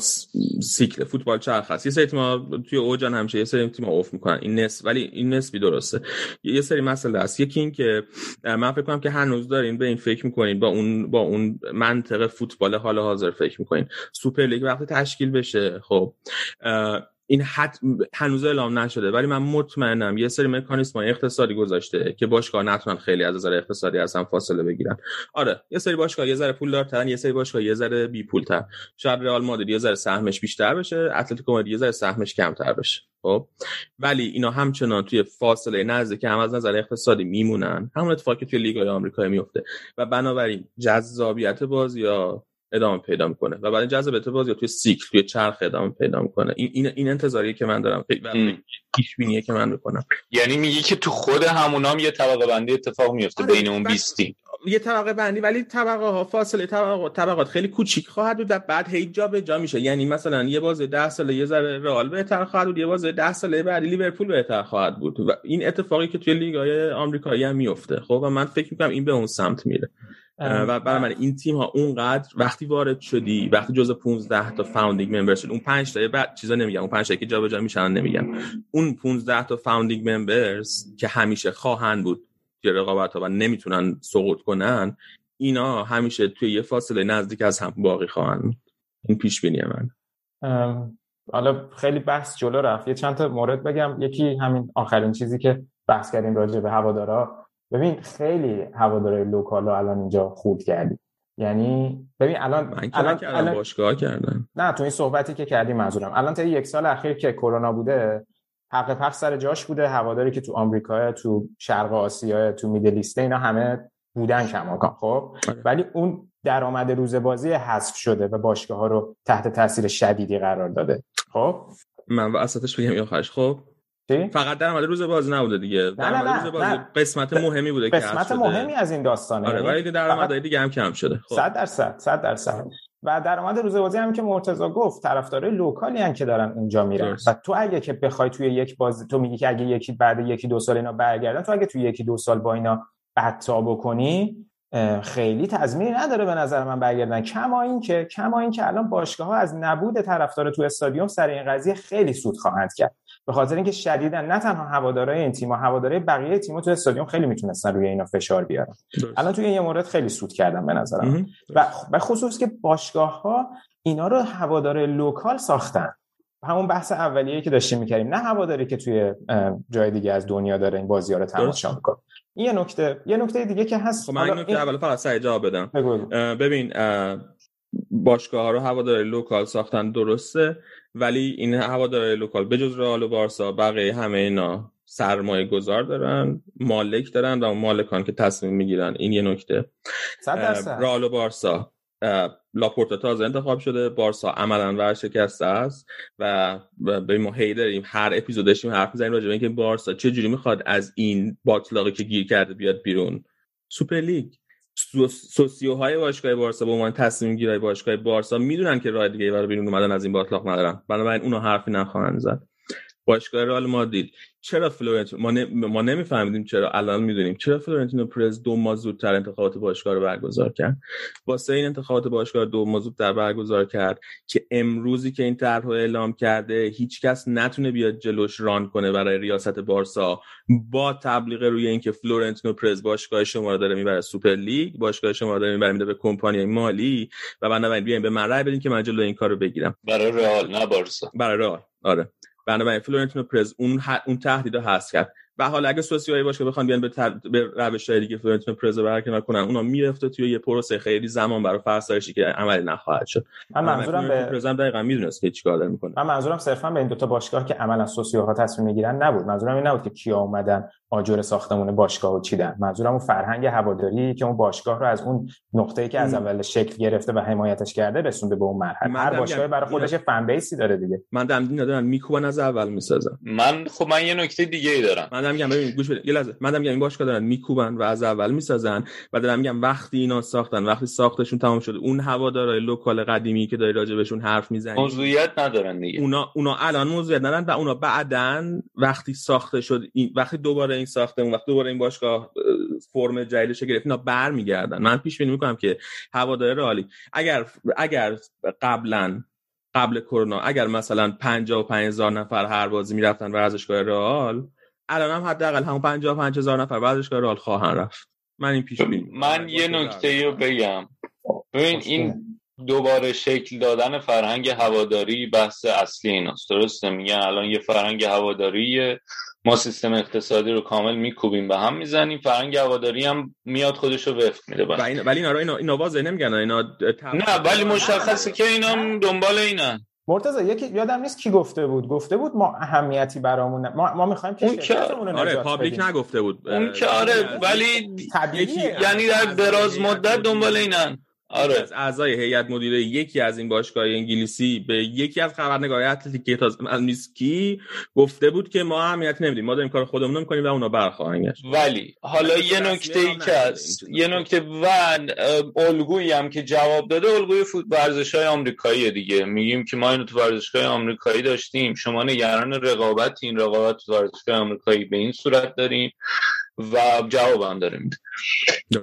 سیکل فوتبال چرخ هست. یه سری تیم‌ها توی اوجن همیشه یه سری تیم‌ها اوف می‌کنن. این نس ولی این نسبی درسته. یه سری مسئله هست. یکی این که من فکر کنم که هنوز دارین به این فکر می‌کنین با اون با اون منطقه فوتبال حال حاضر فکر می‌کنین. سوپر لیگ وقتی تشکیل بشه خب این حد هنوز اعلام نشده ولی من مطمئنم یه سری مکانیسم های اقتصادی گذاشته که باشگاه نتونن خیلی از نظر اقتصادی از هم فاصله بگیرن. آره یه سری باشگاه یه ذره پول دارترن یه سری باشگاه یه ذره بی پول تر شاید رئال مادرید یه ذره سهمش بیشتر بشه اتلتیکو مادرید یه ذره سهمش کمتر بشه. خب؟ ولی اینا همچنان توی فاصله نزدیک هم از نظر اقتصادی میمونن. همون اتفاقی توی لیگ آمریکایی میفته و بنابراین جذابیت بازی یا ادامه پیدا می‌کنه. و بعد جذابیت بازی توی سیکل توی چرخ ادامه پیدا می‌کنه. این این, انتظاریه که من دارم. پیش بینیه که من می‌کنم. یعنی میگی که تو خود همونام یه طبقه بندی اتفاق میفته آره، بین اون 20 تیم. یه طبقه بندی ولی طبقه ها فاصله طبقات طبقات خیلی کوچیک خواهد بود و بعد هی جا به جا میشه. یعنی مثلا یه بازی 10 ساله یه ذره رئال بهتر خواهد بود یه بازی 10 ساله بعد لیورپول بهتر خواهد بود. و این اتفاقی که توی لیگ‌های آمریکایی هم میفته خب و من فکر می‌کنم این به اون سمت میره. و برای این تیم ها اونقدر وقتی وارد شدی وقتی جز 15 تا founding member شد اون 5 تا بعد چیزا نمیگم اون 5 تا که جابجا میشن نمیگم. اون 15 تا founding members که همیشه خواهند بود توی رقابت ها و نمی‌تونن سقوط کنن اینا همیشه توی یه فاصله نزدیک از هم باقی خواهند این پیش بینی من حالا خیلی بحث جلو رفت. یه چند تا مورد بگم. یکی همین آخرین چیزی که بحث کردیم راجع به هوادارا. ببین خیلی هوادارهای لوکال رو الان اینجا خورد کردی. یعنی ببین الان من الان, الان باشگاه کردن. نه تو این صحبتی که کردی منظورم. الان تا یک سال اخیر که کرونا بوده حق پخش سر جاش بوده. هواداری که تو آمریکا تو شرق آسیا تو میدل اینا همه بودن کماکان خب؟ آره. ولی اون درآمد روز بازی حذف شده و باشگاه ها رو تحت تاثیر شدیدی قرار داده. خب؟ من وسطش بگم یا خب فقط درآمد روز بازی نبوده دیگه. درآمد نه روز بازی نه. قسمت مهمی بوده که قسمت حذف شده. مهمی از این داستانه. آره یعنی ولی درآمدهای دیگه هم کم شده. خب. صد درصد صد درصد. و درآمد روز بازی هم که مرتضی گفت طرفدارای لوکالی هم که دارن اونجا میرن. و تو اگه که بخوای توی یک بازی تو میگی که اگه یکی بعد یکی دو سال اینا برگردن تو اگه توی یکی دو سال با اینا بتا بکنی خیلی تضمینی نداره به نظر من برگردن. کما این که کما این که الان باشگاه ها از نبود طرفدار تو استادیوم سر این قضیه خیلی سود خواهند کرد. به خاطر اینکه شدیدا نه تنها هوادارهای این تیم هوادارهای بقیه تیم‌ها تو استادیوم خیلی می‌تونستن روی اینا فشار بیارن. الان توی این یه مورد خیلی سود کردن به نظرم. و و خصوص که باشگاه ها اینا رو هوادار local ساختن. همون بحث اولیه که داشتیم می‌کردیم. نه هواداری که توی جای دیگه از دنیا داره این بازی ها رو تماشا می‌کنه. این یه نکته یه نکته دیگه که هست. خب من این نکته اول فقط سعی جواب بدم. بگو ببین باشگاه ها رو هواداری local ساختن درسته ولی این هواداری local به جز رئال و بارسا بقیه همه اینا سرمایه گذار دارن مالک دارن و مالکان که تصمیم می‌گیرن. این یه نکته. رئال و بارسا. لاپورتا تازه انتخاب شده بارسا عملا ورشکسته است و به ما هی داریم هر اپیزود داشتیم حرف می‌زنیم راجع به اینکه بارسا چه جوری می‌خواد از این باطلاقی که گیر کرده بیاد بیرون. سوپر لیگ. سوسیوهای باشگاه بارسا به عنوان تصمیم گیرای باشگاه بارسا می‌دونن که راه دیگه برای بیرون اومدن از این باطلاق ندارن. بنابراین اونا حرفی نخواهند زد. باشگاه رئال مادرید. چرا فلورنتینو ما, ن... ما نمیفهمیدیم چرا الان می‌دونیم چرا فلورنتینو پرز دو ماه زودتر انتخابات باشگاه رو برگزار کرد؟ واسه این انتخابات باشگاه دو ماه زودتر برگزار کرد که امروزی که این طرح رو اعلام کرده هیچکس نتونه بیاد جلوش run کنه برای ریاست بارسا با تبلیغ روی اینکه فلورنتینو پرز باشگاه شما رو داره می‌بره سوپر لیگ باشگاه شما رو داره می‌بره میده به کمپانی مالی و بنابراین بیاین به من رأی بدین که من جلوی این کار رو بگیرم. برای رئال نه بارسا. برای رئال آره. بنابراین فلورنتینو پرز اون ح... اون تهدید رو هست کرد. و حالا اگه سوسیایی باشه بخوان بیان به, تر... به روش های دیگه فرنتون پرزو برکنار کنن اونا می‌رفته توی یه پروسه خیلی زمان برای فرسایشی که عملی نخواهد شد. من منظورم به پرزم دقیقا می‌دونست که چیکار داره می‌کنه. من منظورم صرفا به این دو تا باشگاه که عملا سوسیوها تصمیم می‌گیرن نبود. منظورم این نبود که کیا اومدن آجر ساختمون باشگاه و چیدن. منظورم اون فرهنگ هواداری که اون باشگاه رو از اون نقطه‌ای که از اول شکل گرفته و حمایتش کرده رسونده به اون مرحله. هر باشگاه برای خودش فن بیسی داره دیگه. من دم دین ندارم. میکوبن از اول می‌سازن من خب من یه نکته دیگه ای دارم. من دارم میگم ببین گوش بده. یه لحظه. من دارم میگم این باشگاه دارن میکوبن و از اول می‌سازن و دارم میگم وقتی اینا ساختن وقتی ساختشون تمام شده اون هوادارهای لوکال قدیمی که داری راجع بهشون حرف می‌زنی موضوعیت ندارن دیگه. اونا اونا الان موضوعیت ندارن و اونا بعدن وقتی ساخته شد این وقتی دوباره این ساختمون وقتی دوباره این باشگاه فرم جدیدش گرفت اینا برمیگردن. من پیش بینی می‌کنم که هوادار رئالی اگر اگر قبلا قبل کرونا اگر مثلا 55 هزار نفر هر بازی می‌رفتن ورزشگاه رئال الان هم حداقل همون 55 هزار نفر ورزشگاه رئال خواهن رفت. من این پیش بینی من یه نکته رو بگم. ببین این دوباره شکل دادن فرهنگ هواداری بحث اصلی ایناست. درسته؟ میگن الان یه فرهنگ هواداری ما سیستم اقتصادی رو کامل میکوبیم به هم می‌زنیم فرهنگ هواداری هم میاد خودش رو وفق میده ولی اینا رو اینا, اینا واضح نمیگن اینا نه ولی مشخصه که اینا دنبال اینن. مرتضی یکی یادم نیست کی گفته بود. گفته بود ما اهمیتی برامون ما ما می‌خوایم که شرکتمون رو آره public نگفته بود اون که آره ولی یعنی در دراز مدت دنبال اینن. آره. از اعضای هیئت مدیره یکی از این باشگاه انگلیسی به یکی از خبرنگارهای اتلتیک از میسکی گفته بود که ما اهمیت نمیدیم. ما داریم کار خودمون می‌کنیم و اونا برخواهند گشت ولی حالا یه نکته ای که هست. یه نکته و الگویی هم که جواب داده الگوی ورزش های آمریکایی دیگه. میگیم که ما اینو تو ورزشگاه آمریکایی داشتیم. شما نگران رقابت این رقابت تو ورزشگاه آمریکایی به این صورت داریم. و جواب هم داره میده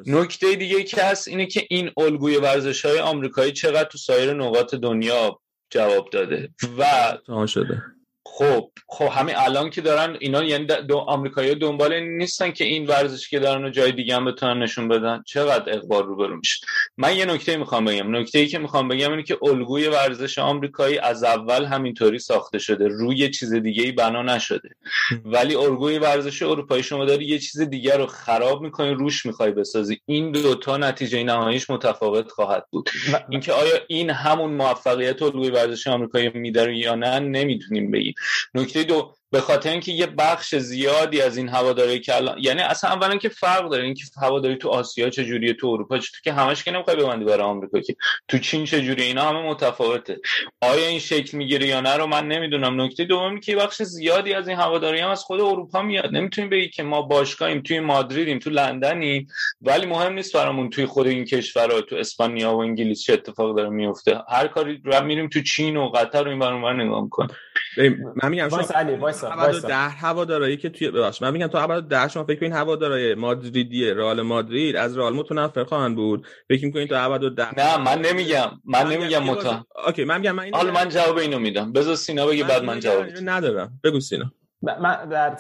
نکته دیگه که هست اینه که این الگوی ورزش های آمریکایی چقدر تو سایر نقاط دنیا جواب داده و شده. خب خب همین الان که دارن اینا یعنی دو آمریکایی دنبال این نیستن که این ورزش که دارن و جای دیگه هم بتونن نشون بدن. چقدر اقبال رو برو میشه. من یه نکته می‌خوام بگم. نکته ای که می‌خوام بگم اینه که الگوی ورزش آمریکایی از اول همینطوری ساخته شده. روی چیز دیگه ای بنا نشده. ولی الگوی ورزش اروپایی شما داری یه چیز دیگه رو خراب می‌کنی روش می‌خوای بسازی. این دوتا نتیجه نهاییش متفاوت خواهد بود. اینکه آیا این همون موفقیت الگوی ورزش آمریکایی میداره یا نه نمی‌تونیم بگیم. نکته دو به خاطر اینکه یه بخش زیادی از این هواداری که الان یعنی اصلا اولا که فرق داره اینکه هواداری تو آسیا چجوریه تو اروپا چطور که همش که نمی‌خوای ببندی برای آمریکا که تو چین چجوری اینا همه متفاوته. آیا این شکل می‌گیره یا نه رو من نمی‌دونم. نکته دومی که بخش زیادی از این هواداری هم از خود اروپا میاد. نمی‌تونیم بگی که ما باشگاهیم توی مادریدیم تو لندنیم ولی مهم نیست برامون توی خود این کشورها تو اسپانیا و انگلیس چه اتفاق داره میفته هر کاری رو میریم تو چین و قطر و این برام نگاه می‌کنیم. من میگم شما ده هوادارایی که توی ببخشید من میگم تو ابد ده شما فکر کنین هوادارای مادریدی رئال مادرید از رئال متنفر خواهند بود. فکر می‌کنین تو ابد ده نه من نمیگم. من نمیگم متا اوکی من میگم من حالا من جواب اینو میدم. بذار سینا بگه بعد من جواب ندارم. بگو سینا. من در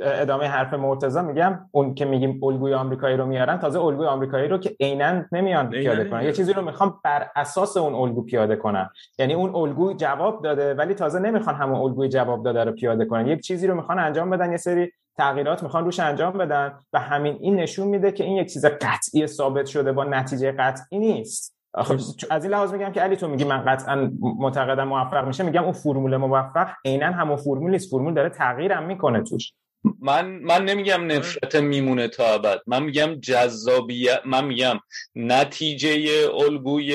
ادامه حرف مرتضی میگم اون که میگیم الگوی آمریکایی رو میارن تازه الگوی آمریکایی رو که عینا نمیان پیاده کنن. یه چیزی رو می‌خوام بر اساس اون الگو پیاده کنن یعنی اون الگو جواب داده ولی تازه نمی‌خوان همون الگوی جواب داده رو پیاده کنن. یک چیزی رو می‌خوان انجام بدن یه سری تغییرات می‌خوان روش انجام بدن و همین این نشون میده که این یک چیز قطعی ثابت شده با نتیجه قطعی نیست. خب از این لحاظ میگم که علی تو میگی من قطعا معتقدم موفق میشه میگم اون فرمول موفق عینا همون فرمول نیست. فرمول داره تغییرم می‌کنه توش. من من نمیگم نفرت میمونه تا ابد. من میگم جذابیت من میگم نتیجه الگوی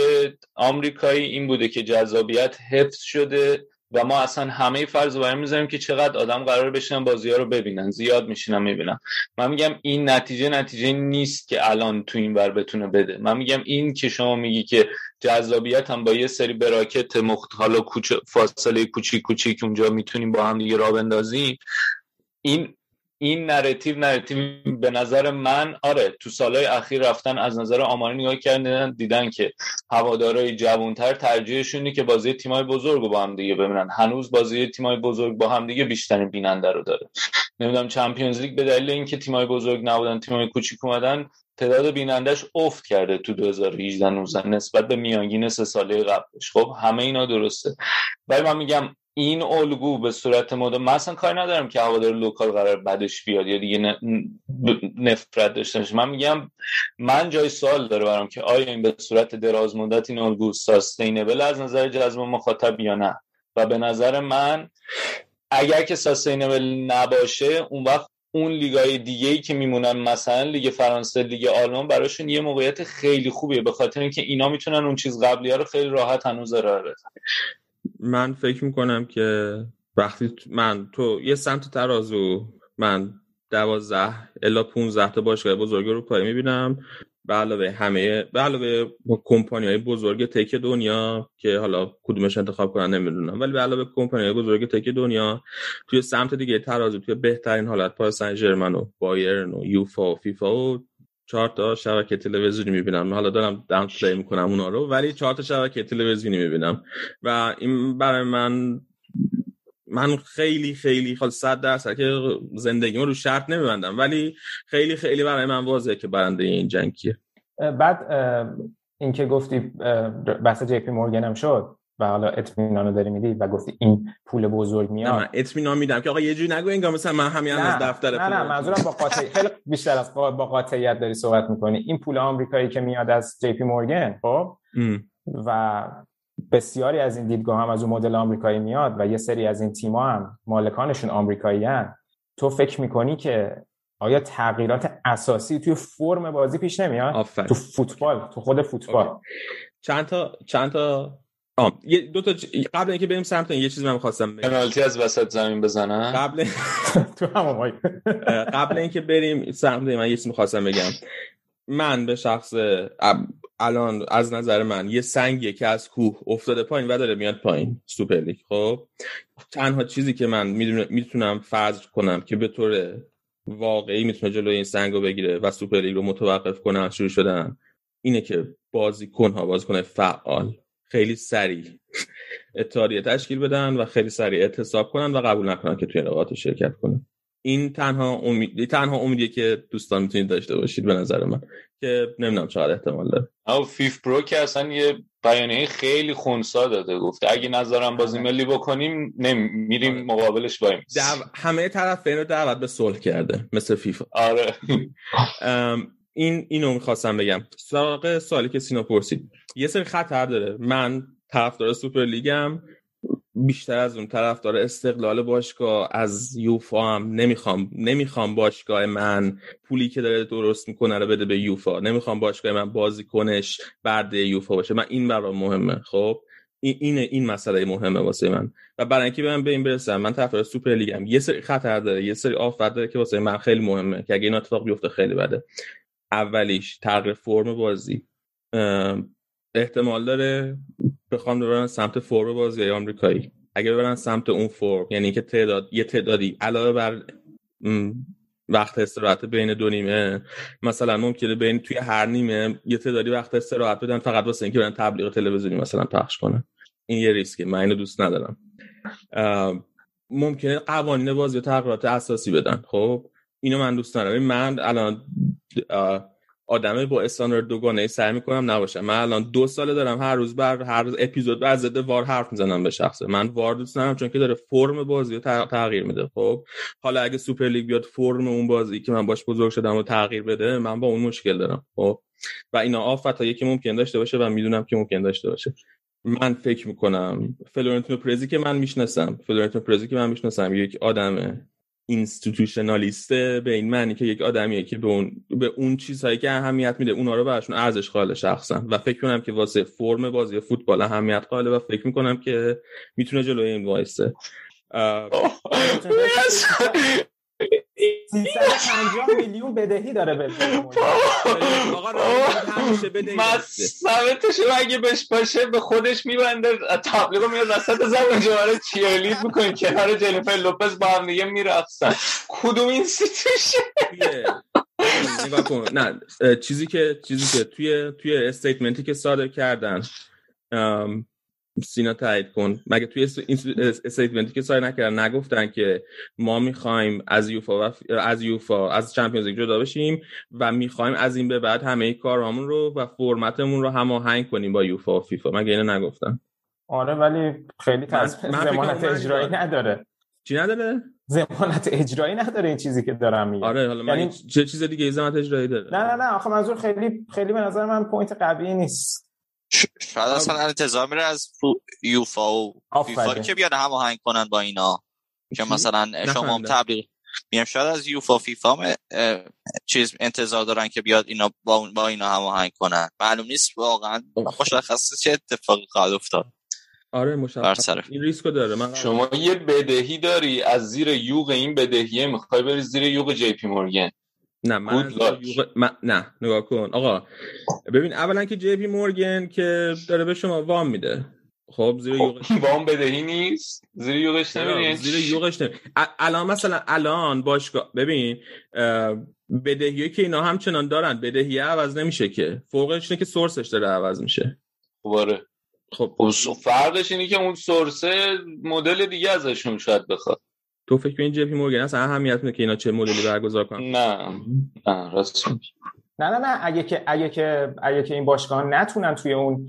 آمریکایی این بوده که جذابیت حفظ شده. و ما اصلا همه فرض رو می‌ذاریم که چقدر آدم قرار بشینن بازی ها رو ببینن زیاد میشینن می‌بینن. من میگم این نتیجه نتیجه نیست که الان تو این بر بتونه بده. من میگم این که شما میگی که جذابیت هم با یه سری براکت مخت حالا کوچ... فاصله کوچیک کوچیک اونجا می‌تونیم با هم دیگه راه بندازیم این این narrative narrative به نظر من آره تو سالهای اخیر رفتن از نظر آماری نگاه کردن دیدن که هوادارهای جوانتر ترجیحشونه که بازی تیمای بزرگ رو با هم دیگه ببینن. هنوز بازی تیمای بزرگ با هم دیگه بیشترین بیننده رو داره. نمی‌دونم چمپیونز لیگ به دلیل اینکه تیمای بزرگ نبودن تیمای کوچیک اومدن تعداد بینندش افت کرده تو 2018 19 نسبت به میانگین سه ساله قبلش. خب همه اینا درسته. ولی من میگم این الگو به صورت مدام من اصلا کاری ندارم که هوادار local قرار بدش بیاد یا دیگه نفرت داشته باشه. من میگم من جای سوال داره برام که آیا این به صورت دراز مدت این الگو sustainable از نظر جذب مخاطب یا نه؟ و به نظر من اگر که sustainable نباشه اون وقت اون لیگای دیگه ای که میمونن مثلا لیگ فرانسه لیگ آلمان براشون یه موقعیت خیلی خوبیه. به خاطر اینکه اینا می‌تونن اون چیز قبلی ها رو خیلی راحت هنوز ارائه بدن. من فکر می‌کنم که وقتی من تو یه سمت ترازو من دوازده الا 15 تا باشگاه بزرگ اروپایی می‌بینم. به علاوه همه به علاوه کمپانی های بزرگ تک دنیا که حالا کدومش انتخاب کنن نمی‌دونم. ولی به علاوه کمپانی های بزرگ تک دنیا توی سمت دیگه ترازو توی بهترین حالت پاریس سن ژرمن و بایرن و یوفا و فیفا و چهار تا شبکه تلویزیونی می‌بینم. حالا دارم داون پلی می‌کنم اونا رو ولی چهار تا شبکه تلویزیونی می‌بینم. و این برای من من خیلی خیلی خال صد درصد که زندگی رو شرط نمیبندم ولی خیلی خیلی برای من واضحه که برنده این جنگ کیه. بعد اینکه گفتی بحث جی پی مورگن هم شد. و حالا اطمینان رو داری میدی و گفتی این پول بزرگ میاد؟ من اطمینان میدم که آقا یه جوری نگو انگار مثلا من همین از دفتر نه نه منظورم با قاطعیت خیلی بیشتر از با قاطعیت داری صحبت می‌کنی. این پول آمریکایی که میاد از جی پی مورگن خب؟ و بسیاری از این دیدگاه هم از اون مدل آمریکایی میاد و یه سری از این تیما هم مالکانشون آمریکایی هن. تو فکر می‌کنی که آیا تغییرات اساسی توی فرم بازی پیش نمیاد؟ آفر. تو فوتبال تو خود فوتبال. چند تا چند تا آم. یه دو تا قبل اینکه بریم سمت یه چیزی من خواستم بگم. پنالتی از وسط زمین بزنن. قبل تو همون قبل اینکه بریم سمت من یه چیزی می‌خواستم بگم. من به شخصه الان از نظر من یه سنگیه که از کوه افتاده پایین و داره میاد پایین سوپر لیگ. خب؟ تنها چیزی که من می‌تونم فرض کنم که به طور واقعی می‌تونه جلوی این سنگ رو بگیره و سوپر لیگ رو متوقف کنه از شروع شدن اینه که بازیکن ها بازیکن فعال خیلی سریع اتحادیه تشکیل بدن و خیلی سریع اعتصاب کنن و قبول نکنن که توی مسابقات شرکت کنن. این تنها امید تنها امیدیه که دوستان می‌تونید داشته باشید به نظر من که نمی‌دونم چقدر احتمال داره. او فیف برو که اصلا یه بیانیه خیلی خونسا داده گفته اگه نظرم بازی ملی بکنیم نمی... میریم مقابلش بایم دو... همه طرف رو دعوت به صلح کرده مثل فیفا. آره. این اینو می‌خواستم بگم. سراغ سوالی که سینا پرسید. یه سری خطر داره. من طرفدار سوپر لیگم بیشتر از اون طرف داره استقلال باشگاه. از یوفا هم نمی‌خوام نمی‌خوام باشگاه من پولی که داره درست می‌کنه رو بده به یوفا. نمی‌خوام باشگاه من بازی کنش برده یوفا باشه. من این برام مهمه. خب؟ این این مسئله مهمه واسه من. و برای اینکه من به این برسم من طرفدار سوپر لیگم یه سری خطر داره. یه سری آفت داره که واسه من خیلی مهمه. که اگه این اتفاق بیفته خیلی بده. اولیش تغییر فرم بازی. احتمال داره بخوام ببرن سمت فرم بازی آمریکایی. اگه ببرن سمت اون فرم یعنی که تعداد یه تعدادی علاوه بر وقت استراحت بین دو نیمه مثلا ممکنه بین توی هر نیمه یه تعدادی وقت استراحت بدن فقط واسه اینکه برن تبلیغ تلویزیونی مثلا پخش کنن. این یه ریسکه من اینو دوست ندارم. ممکنه قوانین بازی تغییرات اساسی بدن. خب اینو من دوست ندارم. من الان آدمه با استاندارد دوگانه سعی می‌کنم نباشم من الان دو ساله دارم هر روز بر هر روز اپیزود بر ضد وار حرف می‌زنم به شخصه. من وار دوست ندارم چون که داره فرم بازی رو تغییر میده خب؟ حالا اگه سوپر لیگ بیاد فرم اون بازی که من باش بزرگ شدم رو تغییر بده من با اون مشکل دارم خب؟ و این آفتیه که ممکن داشته باشه و می‌دونم که ممکن داشته باشه. من فکر می‌کنم فلورنتینو پرزی که من می‌شناسم فلورنتینو پرزی که من می‌شناسم یک آدمه. اینستیتوشنالیسته به این معنی که یک آدمیه که به اون به اون چیزهایی که اهمیت میده اونا رو براشون ارزش قائل شخصا و فکر کنم که واسه فرم بازی فوتبال اهمیت قائل و فکر می‌کنم که می‌تونه جلوی این وایسه. 350 میلیون بدهی داره به مصبتش اگه بهش باشه به خودش میبنده. تبلیغ میاد وسط زبان جواره چیرلید می‌کنه. کنار جنیفر لوپز با هم دیگه میرقصن. کدوم این نگاه کن. نه چیزی که چیزی که توی توی statement ی که صادر کردن سینا تایید کن. مگه توی statement ی که sign کردن نگفتن که ما می‌خوایم از یوفا و از یوفا از چمپیونز لیگ جدا بشیم و می‌خوایم از این به بعد همه کارامون رو و فرمتمون رو هماهنگ کنیم با یوفا و فیفا. مگه اینو نگفتن؟ آره ولی خیلی تز... ضمانت اجرایی. نداره. چی نداره؟ ضمانت اجرایی نداره این چیزی که دارم میگم. آره حالا من یعنی- چه چیز دیگه ضمانت اجرایی داره؟ نه نه نه آخه منظور خیلی خیلی به نظر من point قوی نیست. شاید اصلا انتظار میره از یوفا و فیفا آفرین. که بیان هماهنگ کنن با اینا. که؟ مثلا شما. تبلیغ میگم شاید از یوفا فیفا چیز انتظار دارن که بیاد اینا با, با اینا هماهنگ کنن. معلوم نیست واقعا. مشخصه چه اتفاقی خواهد افتاد. آره مشخص. این ریسکو داره. من شما یه بدهی داری از زیر یوغ این بدهیه. می‌خوای بری زیر یوغ جی پی مورگن. نه من, از. یوغ- من- نه نگاه کن. آقا ببین اولا که جی پی مورگن که داره به شما وام میده. خب زیر خب وام بدهی نیست؟ زیر یوغش نمیری یعنی زیر؟ یوغش نمی ا- الان مثلا الان باشگاه ببین بدهی که اینا همچنان دارن. بدهی عوض نمیشه که. فوقش اینه که source ش داره عوض میشه. خب آره. خب. خب فرقش اینه که اون source ه مدل دیگه ازشون شاید بخواد. تو فکر کنی جی پی مورگن اصلا اهمیت میده که اینا چه مدلی برگزار کنن؟ نه. نه راست. نه نه نه. اگه که اگه که اگه که این باشگاه نتونن توی اون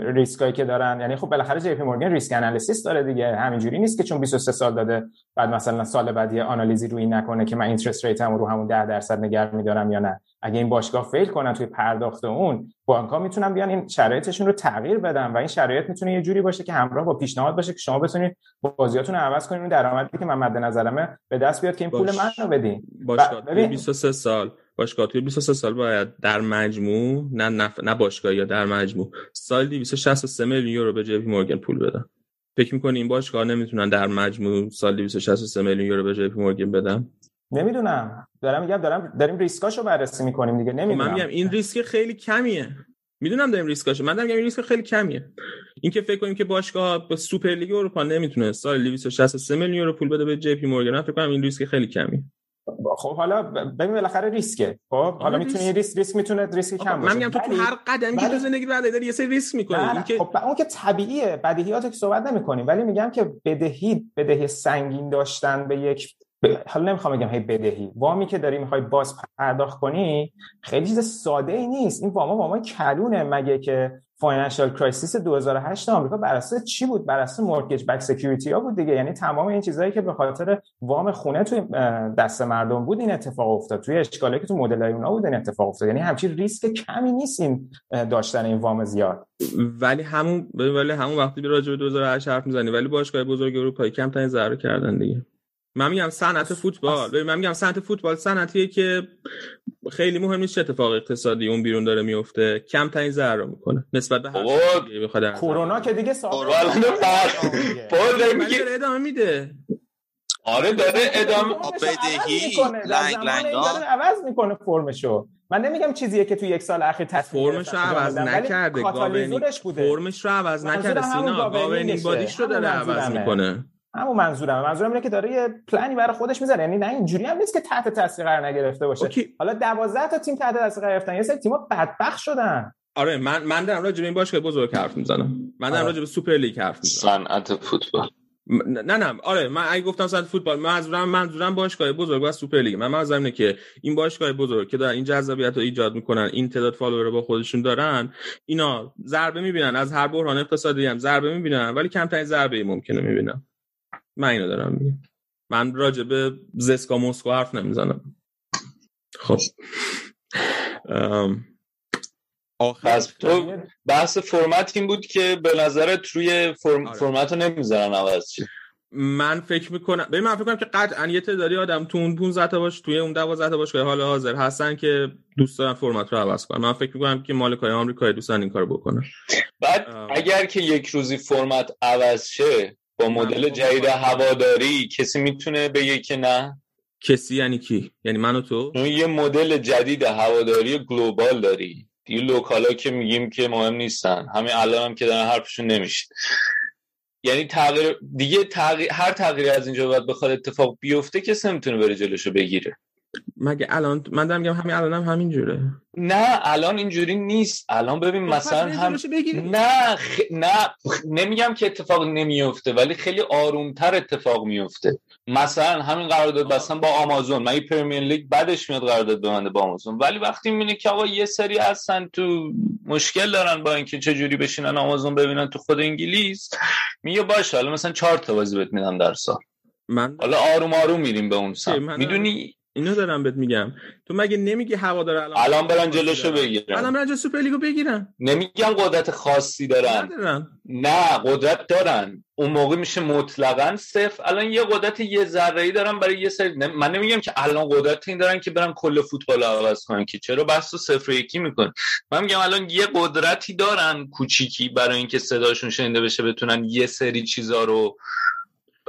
ریسکایی که دارن یعنی خب بالاخره جی پی مورگان risk analysis داره دیگه. همینجوری نیست که چون 23 سال داده بعد مثلا سال بعد یه آنالیزی روی نکنه که من اینترست ریتم رو همون 10 درصد نگه میدارم یا نه. اگه این باشگاه فیل کنن توی پرداخت اون بانک ها می‌تونن بیان این شرایطشون رو تغییر بدن و این شرایط می‌تونه یه جوری باشه که همراه با پیشنهاد باشه که شما بتونید بازیاتون رو عوض کنید. اون درآمدی که من مد نظرمه به دست بیاد که این پول باش. من رو بدین. باشگاه ب- توی ببین- 23 سال باشگاه توی 23 سال باید در مجموع نه نه, نه باشگاه یا در مجموع سال 263 میلیون یورو به جی پی مورگن پول بدن. فکر می‌کنی این باشگاه نمی‌تونن در مجموع سال 263 میلیون یورو به جی پی مورگن بدن؟ نمی‌دونم. دارم میگم دارم داریم ریسکاشو بررسی می‌کنیم دیگه. خب نمی‌دونم. من میگم این ریسک خیلی کمیه. می‌دونم داریم ریسکاشه من دارم میگم این ریسک خیلی کمیه. این که فکر کنیم که باشگاه به سوپر لیگ اروپا نمی‌تونه سال 263 میلیون یورو پول بده به جی پی فکر کنم این ریسک خیلی کمیه. خب حالا ببین بالاخره ریسکه. خب حالا ریسک. می‌تونی ریسک. ریسک می‌تونه ریسک کم باشه من میگم تو تو هر قدمی که تو زندگی بعد داری یه سری ریسک می‌کنی. نه این نه که خب اون که طبیعیه بدیهیات که صحبت نمی کنیم ولی میگم که بدهی بدهی سنگین داشتن به یک حالا نمی‌خوام بگم هی بدهی. وامی که داری می‌خوای باز پرداخت کنی خیلی چیز ساده ای نیست. این واما واما کلونه مگه که financial crisis 2008 آمریکا بر اساس چی بود؟ بر اساس mortgage backed security ها بود دیگه. یعنی تمام این چیزهایی که به خاطر وام خونه توی دست مردم بود این اتفاق افتاد. توی اشکالی که تو مدل های اونا بود این اتفاق افتاد. یعنی همچین ریسک کمی نیست این داشتن این وام زیاد. ولی همون ولی همون وقتی راجع به 2008 حرف می‌زنی ولی باشگاه بزرگ اروپایی کم ترین ضرر کردن دیگه. من میگم صنعت فوتبال. ببین من میگم صنعت فوتبال صنعتیه که خیلی مهم نیست چه اتفاق اقتصادی اون بیرون داره میفته. کم ترین ضرر می‌کنه. نسبت به هر کرونا که دیگه میگی داره ادامه میده. آره داره ادامه بدهی، لنگ این لنگا. داره عوض می‌کنه فرمشو. من نمیگم چیزیه که تو یک سال اخیر تصمیم فرمش رو عوض نکرده. کاتالیزورش بوده. فرمش رو عوض نکرده. سینا. governing body ش رو داره عوض. می‌کنه. همون منظورم منظورم اینه که داره یه پلنی برای خودش می‌ذاره. یعنی نه اینجوری هم نیست که تحت تاثیر قرار نگرفته باشه. okay. حالا 12 تا تیم تحت تاثیر قرار گرفتن. یه سری تیم‌ها بدبخت شدن. آره من من دارم راجع به این باشگاه بزرگ حرف می‌زنم. من دارم آره. راجع به سوپر لیگ حرف می‌زنم. صنعت فوتبال. نه نه. آره من اگه گفتم صنعت فوتبال منظورم منظورم باشگاه بزرگ و سوپر لیگ. من منظورم اینه که این باشگاه بزرگ که دارن این جذابیت رو ایجاد می‌کنن این تعداد follower رو با خودشون دارن اینا ضربه می‌بینن. از هر بحران اقتصادی هم ضربه می‌بینن ولی کمترین ضربه ای ممکنه می‌بینن. من اینو دارم میگم. من راجع به زسکا مسکو حرف نمی‌زنم. خب. ام، آخر پس تو بحث فرمت این بود که به نظرت روی فرم... آره. فرمت رو نمی‌ذارن عوض چی؟ من فکر می‌کنم ببین من فکر کنم که قطعا یه تعدادی آدم تو اون 15 تا باش توی اون 12 تا باشگاه حال حاضر هستن که دوست دارن فرمت رو عوض کنن. من فکر می‌کنم که مالکای آمریکایی دوستن این کارو بکنن. بعد آه. اگر که یک روزی فرمت عوض شه با مدل جدید هواداری کسی می‌تونه بگه که نه؟ کسی یعنی کی؟ یعنی من و تو؟ چون یه مدل جدید هواداری گلوبال داری. دیگه لوکالا که میگیم که مهم نیستن. همین الان هم که دارن حرفشون نمیشه. یعنی تغییر دیگه تغییر هر تغییری از اینجا به بعد بخواد اتفاق بیفته کسی نمی‌تونه بره جلوشو بگیره. مگه الان من دارم میگم همین الان هم همین جوره نه الان اینجوری نیست. الان ببین مثلا پس هم. نه خ... نه خ- نمیگم که اتفاق نمیفته ولی خیلی آرومتر اتفاق میفته. مثلا همین قرارداد بستن با آمازون. من این پرمیر لیگ بعدش میاد قرارداد ببنده با آمازون؟ ولی وقتی می‌بینی که آقا یه سری هستن تو مشکل دارن با اینکه چه جوری بشینن آمازون ببینن تو خود انگلیس میگه باشه حالا مثلا چهار تا بازی بهت میدم در سال. من حالا آروم آروم میریم به اون سمت. می‌دونی اینو دارم بهت میگم. تو مگه نمیگی هوادار الان الان برن جلوشو الان بگیرن. برن جلو سوپر لیگو بگیرن. نمیگم قدرت خاصی دارن. ندارن. نه قدرت دارن. اون موقع میشه مطلقا صفر. الان یه قدرت یه ذره ای دارن برای یه سری نه- من نمیگم که الان قدرت این دارن که برن کل فوتبال عوض کنن که چرا بحث رو صفر یکی میکن من میگم الان یه قدرتی دارن کوچیکی برای اینکه صداشون شنیده بشه بتونن یه سری چیزا رو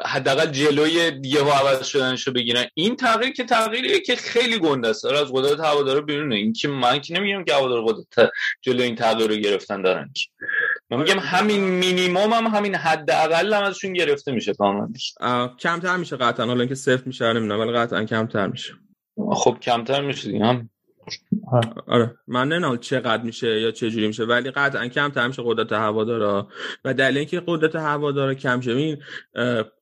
حداقل جلوی یهو عوض شدنشو بگیرن. این تغییر که تغییریه که خیلی گنده است. از قدرت هوادارا بیرونه این که من که نمیگم که هوادار قدرت جلوی این تغییر رو گرفتن دارن من میگم همین مینیمم هم همین حداقل هم ازشون گرفته میشه کاملا. کمتر میشه قطعا. حالا اینکه صفر میشه نمی‌دونم ولی قطعا کمتر میشه. خب کمتر میشه دیگه. هم آره. من نمی‌دونم چقدر میشه یا چه جوری میشه ولی قطعا کمتر میشه قدرت هوادارا. و دلیل اینکه قدرت هوادارا کم شه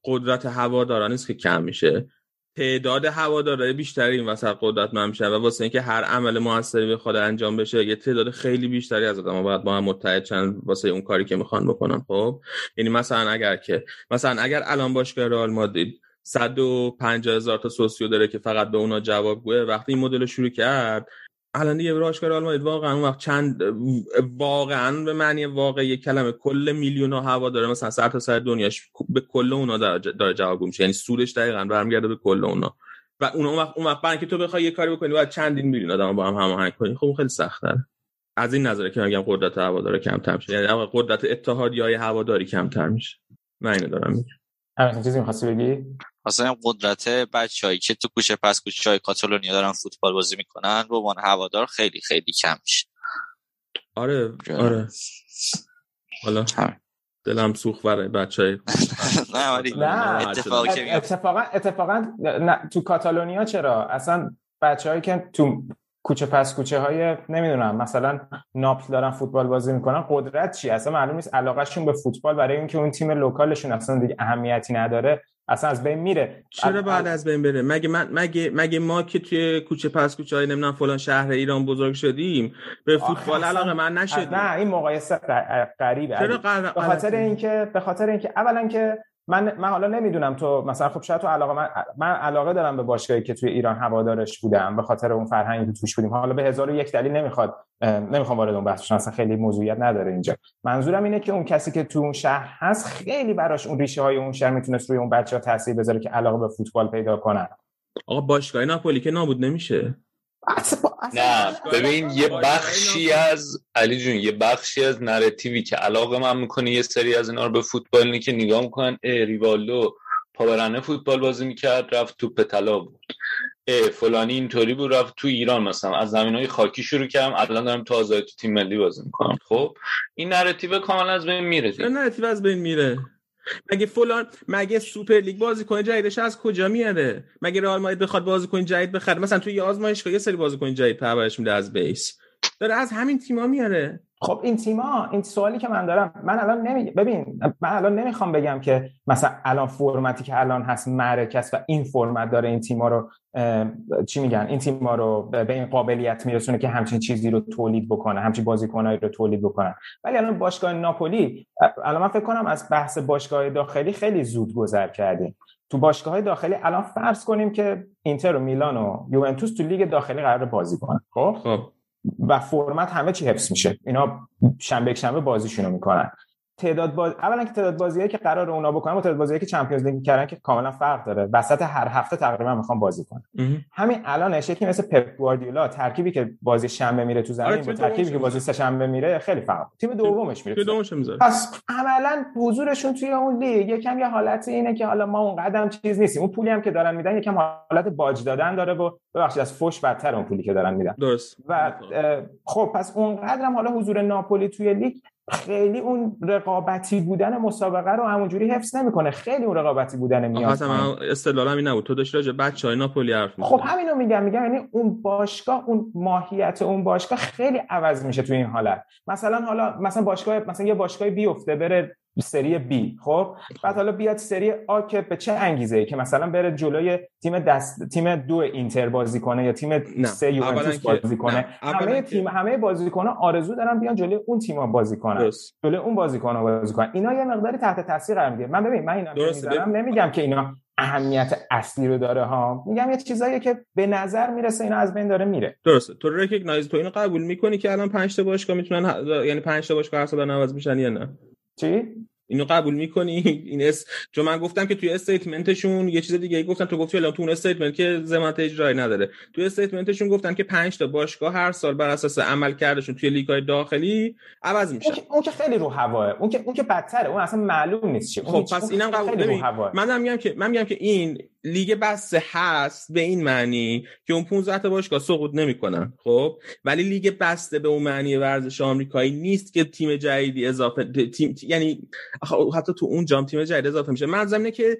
قدرت هوادارا نیست که کم میشه. تعداد هوادارای بیشتری این وسط قدرتمند میشن و واسه اینکه هر عمل موثری بخواد انجام بشه یه تعداد خیلی بیشتری از آدم‌ها باید با هم متحد شن واسه اون کاری که می‌خوان بکنن خب؟ یعنی مثلا اگر که مثلا اگر الان باشگاه رئال مادرید 150 هزار تا سوسیو داره که فقط به اونا جوابگوه وقتی این مدل رو شروع کرد الان دیگه رئال مادرید واقعا اون وقت چند واقعا به معنی واقعی کلمه کل میلیون ها هوا داره. مثلا سر تا سر دنیاش به کل اونا داره جواب میشه. یعنی سودش دقیقاً برمیگرده به کل اونا. و اون وقت اون وقت اینکه تو بخوای یه کاری بکنی باید چندین میلیون آدم با هم هماهنگ کنی. خب خیلی سخت داره از این نظره که میگم قدرت هواداره کمتر میشه. یعنی قدرت اتحادیه هواداری کمتر میشه. من اینو دارم میگم. همین چیزی می‌خواستی بگی؟ مثلا قدرت بچه‌هایی که تو کوچه پس کوچه های کاتالونیا دارن فوتبال بازی می‌کنن به عنوان هوادار خیلی خیلی کم میشه. آره. آره. حالا. دلم سوخت برای بچهای نه ولی نه. اتفاقا اتفاقا تو کاتالونیا چرا؟ اصلا بچههایی که تو کوچه پس کوچه های نمی‌دونم مثلا ناپل دارن فوتبال بازی می‌کنن قدرت چی اصلا معلوم نیست علاقهشون به فوتبال برای اینکه اون تیم لوکالشون اصلا دیگه اهمیتی نداره اصلا از بین میره. چرا بعد از بین بره؟ مگه من مگه مگه ما که توی کوچه پس کوچه های نمی‌دونم فلان شهر ایران بزرگ شدیم به فوتبال علاقه من نشدیم؟ نه این مقایسه غریبه. چرا. به خاطر اینکه به خاطر اینکه اولا که من من حالا نمی‌دونم تو مثلا خب شاید تو علاقه من, من علاقه دارم به باشگاهی که توی ایران هوادارش بودم به خاطر اون فرهنگی که توش بودیم. حالا به هزار و یک دلیل نمی‌خواد نمی‌خوام وارد اون بحث بشم. اصلا خیلی موضوعیت نداره اینجا. منظورم اینه که اون کسی که تو اون شهر هست خیلی براش اون ریشه های اون شهر می‌تونست روی اون بچه ها تاثیر بذاره که علاقه به فوتبال پیدا کنن. آقا باشگاه ناپولی که نابود نمیشه. اصلا- اصلا- نه ببین یه بخشی از علی جون یه بخشی از نراتیوی که علاقه من می‌کنه یه سری از اینا رو به فوتبال اینه که نگاه می‌کنن اه ریوالدو پابرهنه فوتبال بازی می‌کرد رفت توپ طلا بود. اه فلانی اینطوری بود رفت تو ایران مثلا. از زمین های خاکی شروع کردم الان دارم تو آزادی تو تیم ملی بازی می‌کنم. خب این narrative کاملا از بین میره. narrative از بین میره؟ مگه فلان مگه سوپر لیگ بازیکن جدیدش از کجا میاره؟ مگه رئال مادرید بخواد بازیکن جدید بخره؟ مثلا توی یه آزمایشگاه یه سری بازیکن جدید پرورش میده از base. داره از همین تیما میاره. خب این تیما این سوالی که من دارم من الان نمی ببین من الان نمی‌خوام بگم که مثلا الان فرمتی که الان هست است و این فرمت داره این تیما رو چی میگن؟ این تیما رو به این قابلیت میرسونه که همچین چیزی رو تولید بکنه همچین بازیکنایی رو تولید بکنن ولی الان باشگاه ناپولی الان من فکر کنم از بحث باشگاه داخلی خیلی زود گذر کردیم. تو باشگاه های داخلی الان فرض کنیم که اینتر و میلان و یوونتوس تو لیگ داخلی قرار بازی کنن خب؟ خب. و فرمت همه چی حفظ میشه. اینا شنبه شنبه بازیشونو می‌کنن. تعداد باز اولا که تعداد بازیایی که قرار اونا بکنن و تعداد بازیایی که Champions League کردن که کاملا فرق داره. وسط هر هفته تقریبا می‌خوان بازی کنن. مهم. همین الانش یکی مثل پپ گواردیولا ترکیبی که بازی شنبه میره تو زمین آره، با ترکیبی که بازی سه شنبه میره خیلی فرق تیم دومش میره پس عملا حضورشون توی اون لیگ یکم یه حالت اینه که حالا ما اون قدم چیز نیستیم. اون پولی هم که دارن میدن یکم حالت باج دادن داره و ببخشید از فوش بدتر اون پولی که دارن میدن. درست. و خب پس اونقدر هم حالا حضور ناپولی توی لیگ خیلی اون رقابتی بودن مسابقه رو همونجوری حفظ نمی‌کنه. خیلی اون رقابتی بودن میاد اصلا استدلالم این نبود. تو داشتی راجع بچهای ناپولی حرف خب همینو میگم میگم یعنی اون باشگاه اون ماهیت اون باشگاه خیلی عوض میشه تو این حالت. مثلا حالا مثلا باشگاه مثلا یه باشگاه بیفته بره سری بی خب؟ بعد حالا بیاد سری آ که به چه انگیزه ای که مثلا بره جلوی تیم دست تیم دو اینتر بازی کنه یا تیم سه یوونتوس بازی کنه. همه تیم همه بازیکن‌ها آرزو دارن بیان جلوی اون تیم‌ها بازی کنن. جلوی اون بازیکن‌ها بازی کنن. اینا یه مقداری تحت تاثیر قرار می‌گیره. من ببین من اینا می‌ذارم نمیگم که اینا اهمیت اصلی رو داره ها. میگم یه چیزایی که به نظر می‌رسه اینا از بین داره میره. درسته. تو ریکگنایز تو اینو قبول می‌کنی که الان 5 تا باشگاه می‌تونن یعنی 5 تا باشگاه هر سال عوض میشن یا نه؟ چی؟ اینو قبول می‌کنی؟ این اس چون من گفتم که توی statement شون یه چیز دیگه گفتن. تو گفتی الان تو اون statement که ضمانت اجرایی نداره. توی statement شون گفتن که 5 تا باشگاه هر سال بر اساس عمل کردشون توی لیگ های داخلی عوض میشه اون که, اون که خیلی رو هواه. اون که اون که بدتره. اون اصلا معلوم نیست چی. خب پس اینم قبول من میگم که من میگم که این لیگ بسته هست به این معنی که اون 15 تا باشگاه سقوط نمی‌کنن خب؟ ولی لیگ بسته به اون معنی ورزش آمریکایی نیست که تیم جدیدی اضافه تیم یعنی حتی تو اون جام تیم جدید اضافه میشه. من زمینه که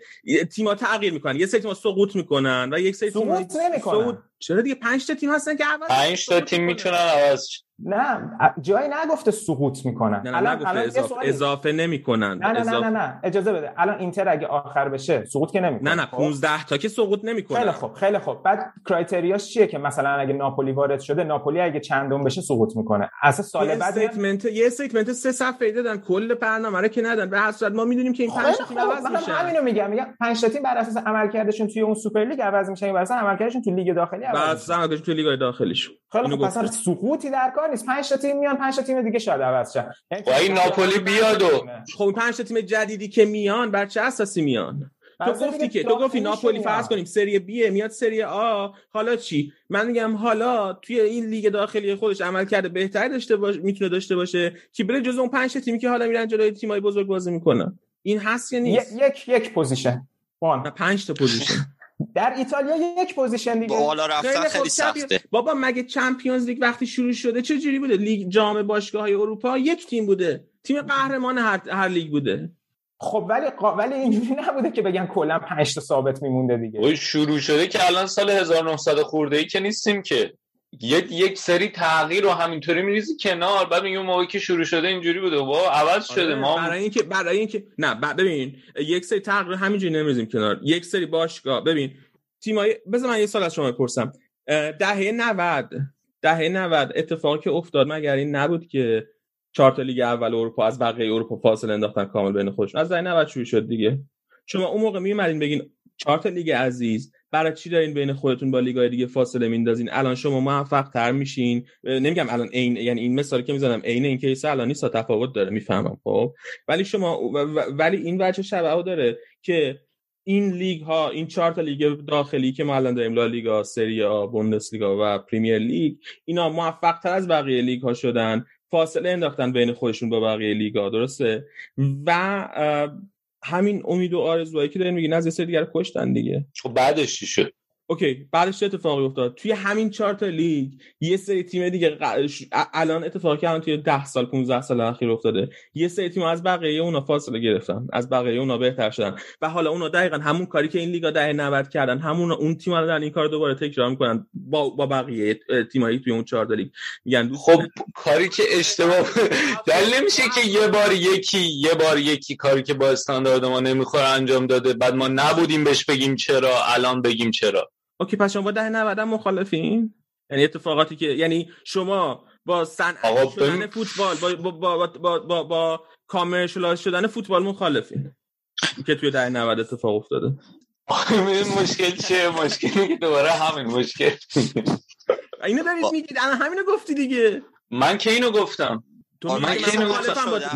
تیم‌ها تغییر می‌کنن. یه سری تیم‌ها سقوط می‌کنن و یک سری تیم‌ها سقوط چرا دیگه 5 تا تیم هستن که عوض 5 تا تیم می‌تونن عوض نه جایی نگفته سقوط می‌کنن. نه الان الان اضافه, اضافه نمی‌کنن. نه نه, نه نه نه. اجازه بده. الان اینتر اگه آخر بشه سقوط که نمی‌کنه. نه نه 15 تا که سقوط نمی‌کنه خیلی خوب خیلی خوب. بعد criteria ش چیه که مثلا اگه ناپولی وارد شده ناپولی اگه چندم بشه سقوط می‌کنه؟ اساس سال بعد statement یه statement سه صفحه دادن کل برنامه رو که ندن. به هر صورت ما می‌دونیم که این 5 تا تیم عوض میشه همینو میگم. میگم 5 تا تیم بر اساس عملکردشون توی اون سوپر لیگ عوض میشن بر اساس عملکردشون توی لیگ داخلی اساس عملکردشون توی لیگ داخلیشون خیلی خوب پس سقوطی در کار نیست. 5 تا تیم میان 5 تا تیم دیگه شاید عوض شه. با این ناپولی بیاد و خب 5 تا تیم جدیدی که میان بر چه اساسی میان؟ تو گفتی که تو گفتی ناپولی فرض کنیم سری بی میاد سری آ. حالا چی؟ من میگم حالا توی این لیگ داخلی خودش عمل کرده بهتر داشته باشه می‌تونه داشته باشه. که بره جز اون 5 تیمی که حالا میرن جلوی تیمای بزرگ بازی می‌کنن. این هست یا نیست؟ یک یک position. اون 5 تا position. در ایتالیا یک position دیگه. بالا رفتن خیلی سخته. بابا مگه Champions League وقتی شروع شده چه جوری بوده؟ لیگ جام باشگاه های اروپا یک تیم بوده. تیم قهرمان هر, هر لیگ بوده. خب ولی ولی اینجوری نبوده که بگن کلا 5 تا ثابت میمونده دیگه. اوه شروع شده که الان سال 1900 خورده ای که نیستیم که. یک یک سری تغییر رو همینطوری میریزی کنار بعد میگم موقعی که شروع شده اینجوری بوده. با عوض شده ما برای اینکه برای اینکه نه ببین یک سری تغییر همینجوری نمیریزیم کنار. یک سری باشگاه ببین تیمای بذار من یه سال از شما بپرسم. دهه 90 دهه 90 اتفاقی که افتاد مگر این نبود که چهار تا لیگ اول اروپا از بقیه اروپا فاصله انداختن کامل بین خودشون؟ از دهه 90 شروع شد دیگه. شما اون موقع میومدین بگین چهار تا لیگ عزیز برای چی دارین بین خودتون با لیگای دیگه فاصله میندازین؟ الان شما موفق تر میشین. نمیگم الان عین یعنی این مثالی که می‌زنم عین این case الان نیست تفاوت داره می‌فهمم خب. ولی شما ولی این وجه شبه داره که این لیگ ها این چهار تا لیگ داخلی که ما الان داریم لالیگا، سری آ، بوندسلیگا و پریمیر لیگ اینا موفق تر از بقیه لیگ ها شدن فاصله انداختن بین خودشون با بقیه لیگا درسته؟ و همین امید و آرزوهایی که دارین میگین از یه سری دیگر کشتن دیگه. خب بعدش چی شد؟ okay بعدش چه اتفاقی افتاد؟ توی همین چهار تا لیگ یه سری تیم دیگه الان اتفاقی که الان توی 10 سال 15 سال اخیر افتاده یه سری تیم از بقیه اونا فاصله گرفتن از بقیه اونا بهتر شدن و حالا اونا دقیقا همون کاری که این لیگا دهه 90 کردن همون اون تیم دارن این کار دوباره تکرار می‌کنن با با بقیه تیمایی توی اون چهار تا لیگ. میگن خب کاری که اشتباه دلیل نمیشه که یه بار یکی یه بار یکی کاری که با استاندارد ما نمی‌خوره انجام داده بعد ما نبودیم بهش بگیم چرا الان بگیم چرا. okay پس شما با دهه 90 مخالفین؟ یعنی اتفاقاتی که یعنی شما با صنعتی شدن فوتبال با با با با, با, با commercialize شدن فوتبال مخالفین. که توی دهه 90 اتفاق افتاده. این مشکل چیه؟ مشکلی که دوباره همین مشکل. اینو دارید میگید الان همینو گفتی دیگه. من که اینو گفتم. تو من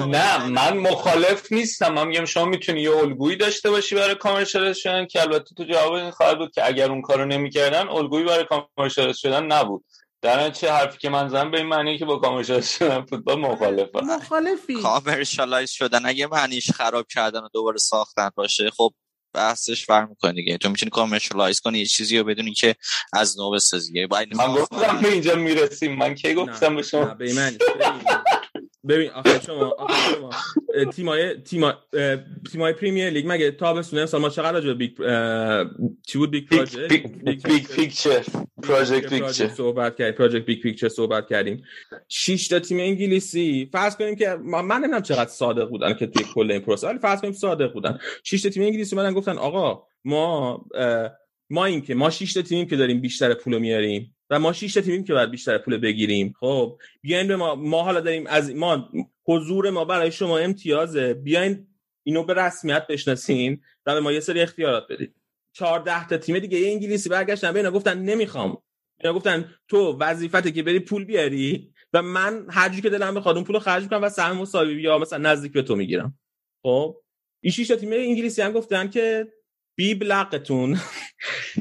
نه من مخالف نیستم. من میگم شما می‌تونی یه الگویی داشته باشی برای commercialize شدن که البته تو جواب این خواهد بود که اگر اون کارو نمی‌کردن الگویی برای commercialize شدن نبود. در چه حرفی که من زدم به این معنی که با commercialize شدن فوتبال مخالفم. مخالفی. commercialize شدن. اگه معنیش خراب کردن و دوباره ساختن باشه خب بحثش فرق می‌کنه دیگه. تو می‌تونی commercialize کنی یه چیزی رو بدونی که از نو بسازی. من گفتم به اینجا می‌رسیم. من کی گفتم به شما؟ به من ببین آخه شما آخه شما تیمای تیما اه، تیمای پریمیر لیگ مگه تابستون امسال ما چقدر راجع big چی بود؟ big project؟ big picture project picture. صحبت کردیم Project Big Picture صحبت کردیم. شش تا تیم انگلیسی. فرض کنیم که من نمی‌دونم چقدر صادق بودن که توی کل این پروسه ولی فرض کنیم صادق بودن. شش تا تیم انگلیسی اومدن گفتن آقا ما ما این که ما شش تا تیمیم که داریم بیشتر پول میاریم. و ما شش تیمیم که باید بیشتر پول بگیریم. خب بیاین به ما ما حالا داریم از ما حضور ما برای شما امتیازه. بیاین اینو به رسمیت بشناسین و به ما یه سری اختیارات بدید 14 تا تیم دیگه انگلیسی برگشتن به اینا گفتن نمی‌خوام. اینا گفتن تو وظیفته که بری پول بیاری و من هر جوری که دلم بخواد اون پول رو خرج می‌کنم و سهم مساوی یا مثلا نزدیک به تو می‌گیرم. خب این شش تیم انگلیسی هم گفتن که بی بلقتون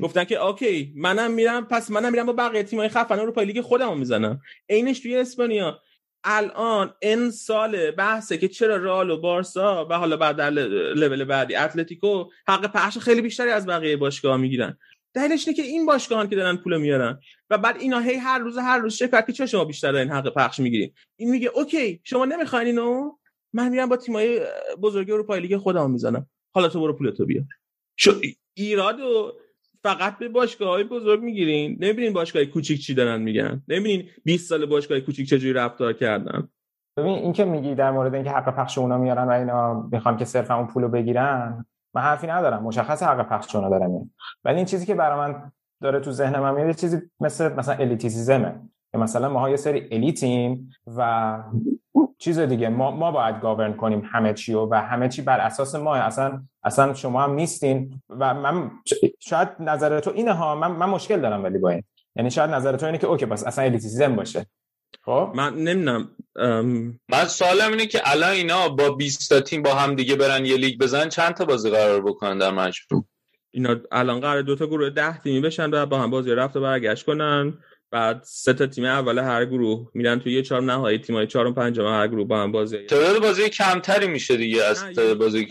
گفتن که اوکی منم میرم پس منم میرم با بقیه تیمای خفن اروپا لیگ خودمو می‌زنم. عینش توی اسپانیا. الان این سال بحثه که چرا رئال و بارسا و حالا بعد در لول بعدی اتلتیکو حق پخش خیلی بیشتری از بقیه باشگاه می‌گیرن. دلیلش اینه که این باشگاهان که دارن پول میارن و بعد اینا هی هر روز هر روز شکایت که چرا شما بیشتر این حق پخش می‌گیرین؟ این میگه okay شما نمی‌خواین اینو؟ من میرم با تیمای بزرگ اروپا لیگ خودم می‌زنم. حالا تو برو پولتو بیار شو ایراد و فقط به باشگاه های بزرگ می‌گیرین. نمی‌بینین باشگاه کوچیک چی دارن میگن. نمی‌بینین 20 سال باشگاه کوچیک چجوری رفتار کردن. ببین این که میگی در مورد اینکه حق پخش اونا میارن و اینا می‌خوان که صرفا اون پولو بگیرن من حرفی ندارم. مشخص حق پخش اونا دارم ولی این چیزی که برای من داره تو ذهن من میاد چیزی مثل مثلا الیتیسیزمه. که مثلا ما یه سری الیتیم و چیز دیگه ما ما باید گاورن کنیم همه چی و همه چی بر اساس ما. اصلا اصلا شما هم نیستین و من شاید نظر تو اینه ها من من مشکل دارم ولی با این. یعنی شاید نظر تو اینه که okay پس اصلا elitism باشه. خب؟ من نمی‌دونم من سوالم اینه که الان اینا با 20 تا تیم با هم دیگه برن یه لیگ بزنن چند تا بازی قرار بکنن در مجموع؟ اینا الان قرار دو تا گروه ده تیمی بشن و با هم بازی رفت و برگشت کنن. بعد سه تا تیم اول هر گروه میرن توی یه چهارم نهایی تیمای چهارم پنجم هر گروه با هم بازی. تعداد بازی کمتری میشه دیگه از تعداد بازی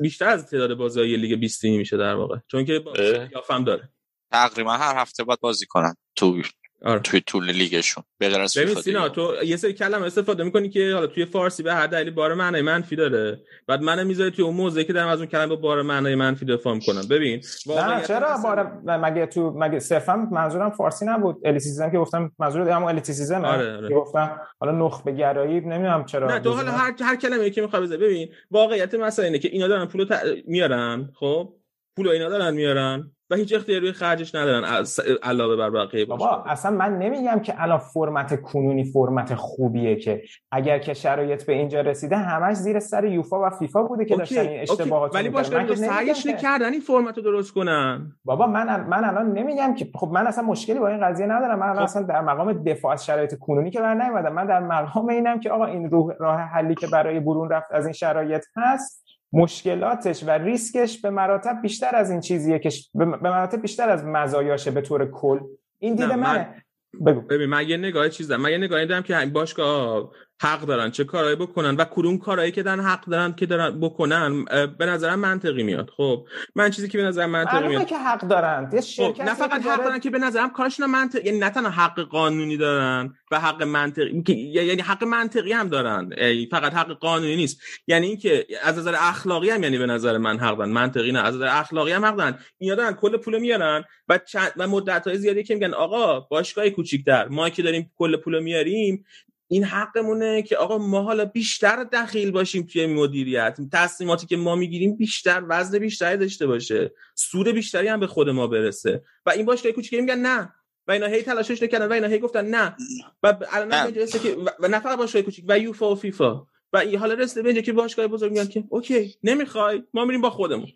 بیشتر از تعداد بازی های لیگ 20 تیمی میشه در واقع. چون که. یوفام داره. تقریبا هر هفته باید بازی کنن تو آره. توی طول لیگشون به غیر از ببین فیفا سینا. تو یه سری کلمه استفاده می‌کنی که حالا توی فارسی به هر دلیلی بار معنی منفی داره. بعد منو می‌ذاری توی اون موضعی که دارم از اون کلمه با بار معنی منفی دفاع می‌کنم. ببین نه واقعیت چرا مثلا- بار مگه تو مگه صرفا منظورم فارسی نبود؟ elitism که گفتم منظور همون elitism آره، آره. که گفتم حالا نخبه گرایی نمی‌دونم چرا نه تو حالا هر هر کلمه‌ای که می‌خوای بذاری ببین واقعیت مسئله اینه که اینا دارن پولو ت... میارن خب؟ پولو اینا دارن میارن و هیچ اختیاری روی خرجش ندارن از علاوه بر بقیه بابا. اصلا من نمیگم که الان فرمت کنونی فرمت خوبیه که اگر که شرایط به اینجا رسیده همش زیر سر یوفا و فیفا بوده که داشتن این. اشتباهات ولی نمیگم سعیش نکردن این فرمت رو درست کنن بابا من من الان نمیگم که خب من اصلا مشکلی با این قضیه ندارم من الان خب. اصلا در مقام دفاع از شرایط کنونی که در نیومدم من در مقام اینم که آقا این روح راه حلی که برای برون رفت از این شرایط هست مشکلاتش و ریسکش به مراتب بیشتر از این چیزیه که به مراتب بیشتر از مزایاشه به طور کل. این دید نه، من- منه. بگو. ببین من یه نگاه چیز دارم من یه نگاهی دارم که باشگاه حق دارن چه کارهایی بکنن و کدوم کارهایی که دارن حق دارن که دارن بکنن به نظرم منطقی میاد. خب من چیزی که به نظرم منطقی میاد. که حق دارن خب نه فقط حق دارن که به نظرم کارشون منطق یعنی نه تنها حق قانونی دارن و حق منطقی که- یعنی حق منطقی هم دارن. فقط حق قانونی نیست. یعنی اینکه از نظر اخلاقی هم یعنی به نظر من حق دارن. منطقی نه از نظر اخلاقی هم حق دارن. اینا دارن کل پول میارن و چند و مدت های زیادی که میگن آقا باشگاه کوچیک‌تر ما که داریم کل پول میاریم این حقمونه که آقا ما حالا بیشتر دخیل باشیم توی مدیریت. تصمیماتی که ما می‌گیریم بیشتر وزن بیشتری داشته باشه. سود بیشتری هم به خود ما برسه. و این باشگاه کوچیکی میگن نه. و اینا هی تلاشش نکردن و اینا هی گفتن نه. و الان رسیده که و- نه فقط باشگاه کوچیک و یوفا و فیفا. و این حالا رسیده به اینجا که باشگاه بزرگ میگن که okay نمی‌خوای ما میریم با خودمون.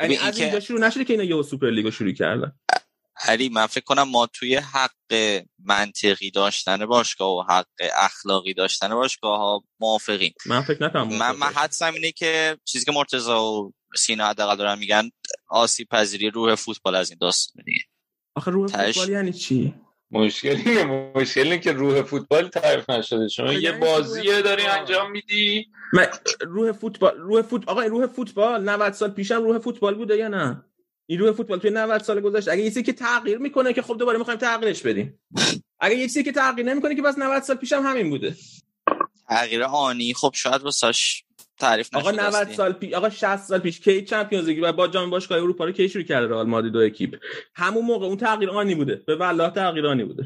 یعنی از اینجا شروع نشده که اینا یه سوپر لیگو شروع کردن. علی من فکر کنم ما توی حق منطقی داشتن باشگاه و حق اخلاقی داشتن باشگاه ها موافقیم. من فکر نکنم من من حدسم اینه که چیزی که مرتضی و سینا حداقل دارن میگن آسیب پذیری روح فوتبال از این داستان دیگه. آخه روح تهش- فوتبال یعنی چی؟ مشکل اینه مشکل اینه که روح فوتبال تعریف نشده. شما یه یعنی بازی روح داری فوتبال. انجام میدی؟ من روح فوتبال روح فوت آقا این روح فوتبال 90 سال پیشم روح فوتبال بوده یا نه؟ این روح فوتبال توی 90 سال گذشته اگه یه چیزی که تغییر می‌کنه که خب دوباره می‌خوایم تغییرش بدیم. اگه یه چیزی که تغییر نمی‌کنه که بس 90 سال پیشم همین بوده. تغییر آنی خب شاید واسش تعریف آقا 90 سال پیش آقا 60 سال پیش کی چمپیونز لیگ و با جام باشگاه اروپا رو کی شروع کرده رئال مادرید و اکیپ؟ همون موقع اون تغییر آنی بوده. به والله تغییر آنی بوده.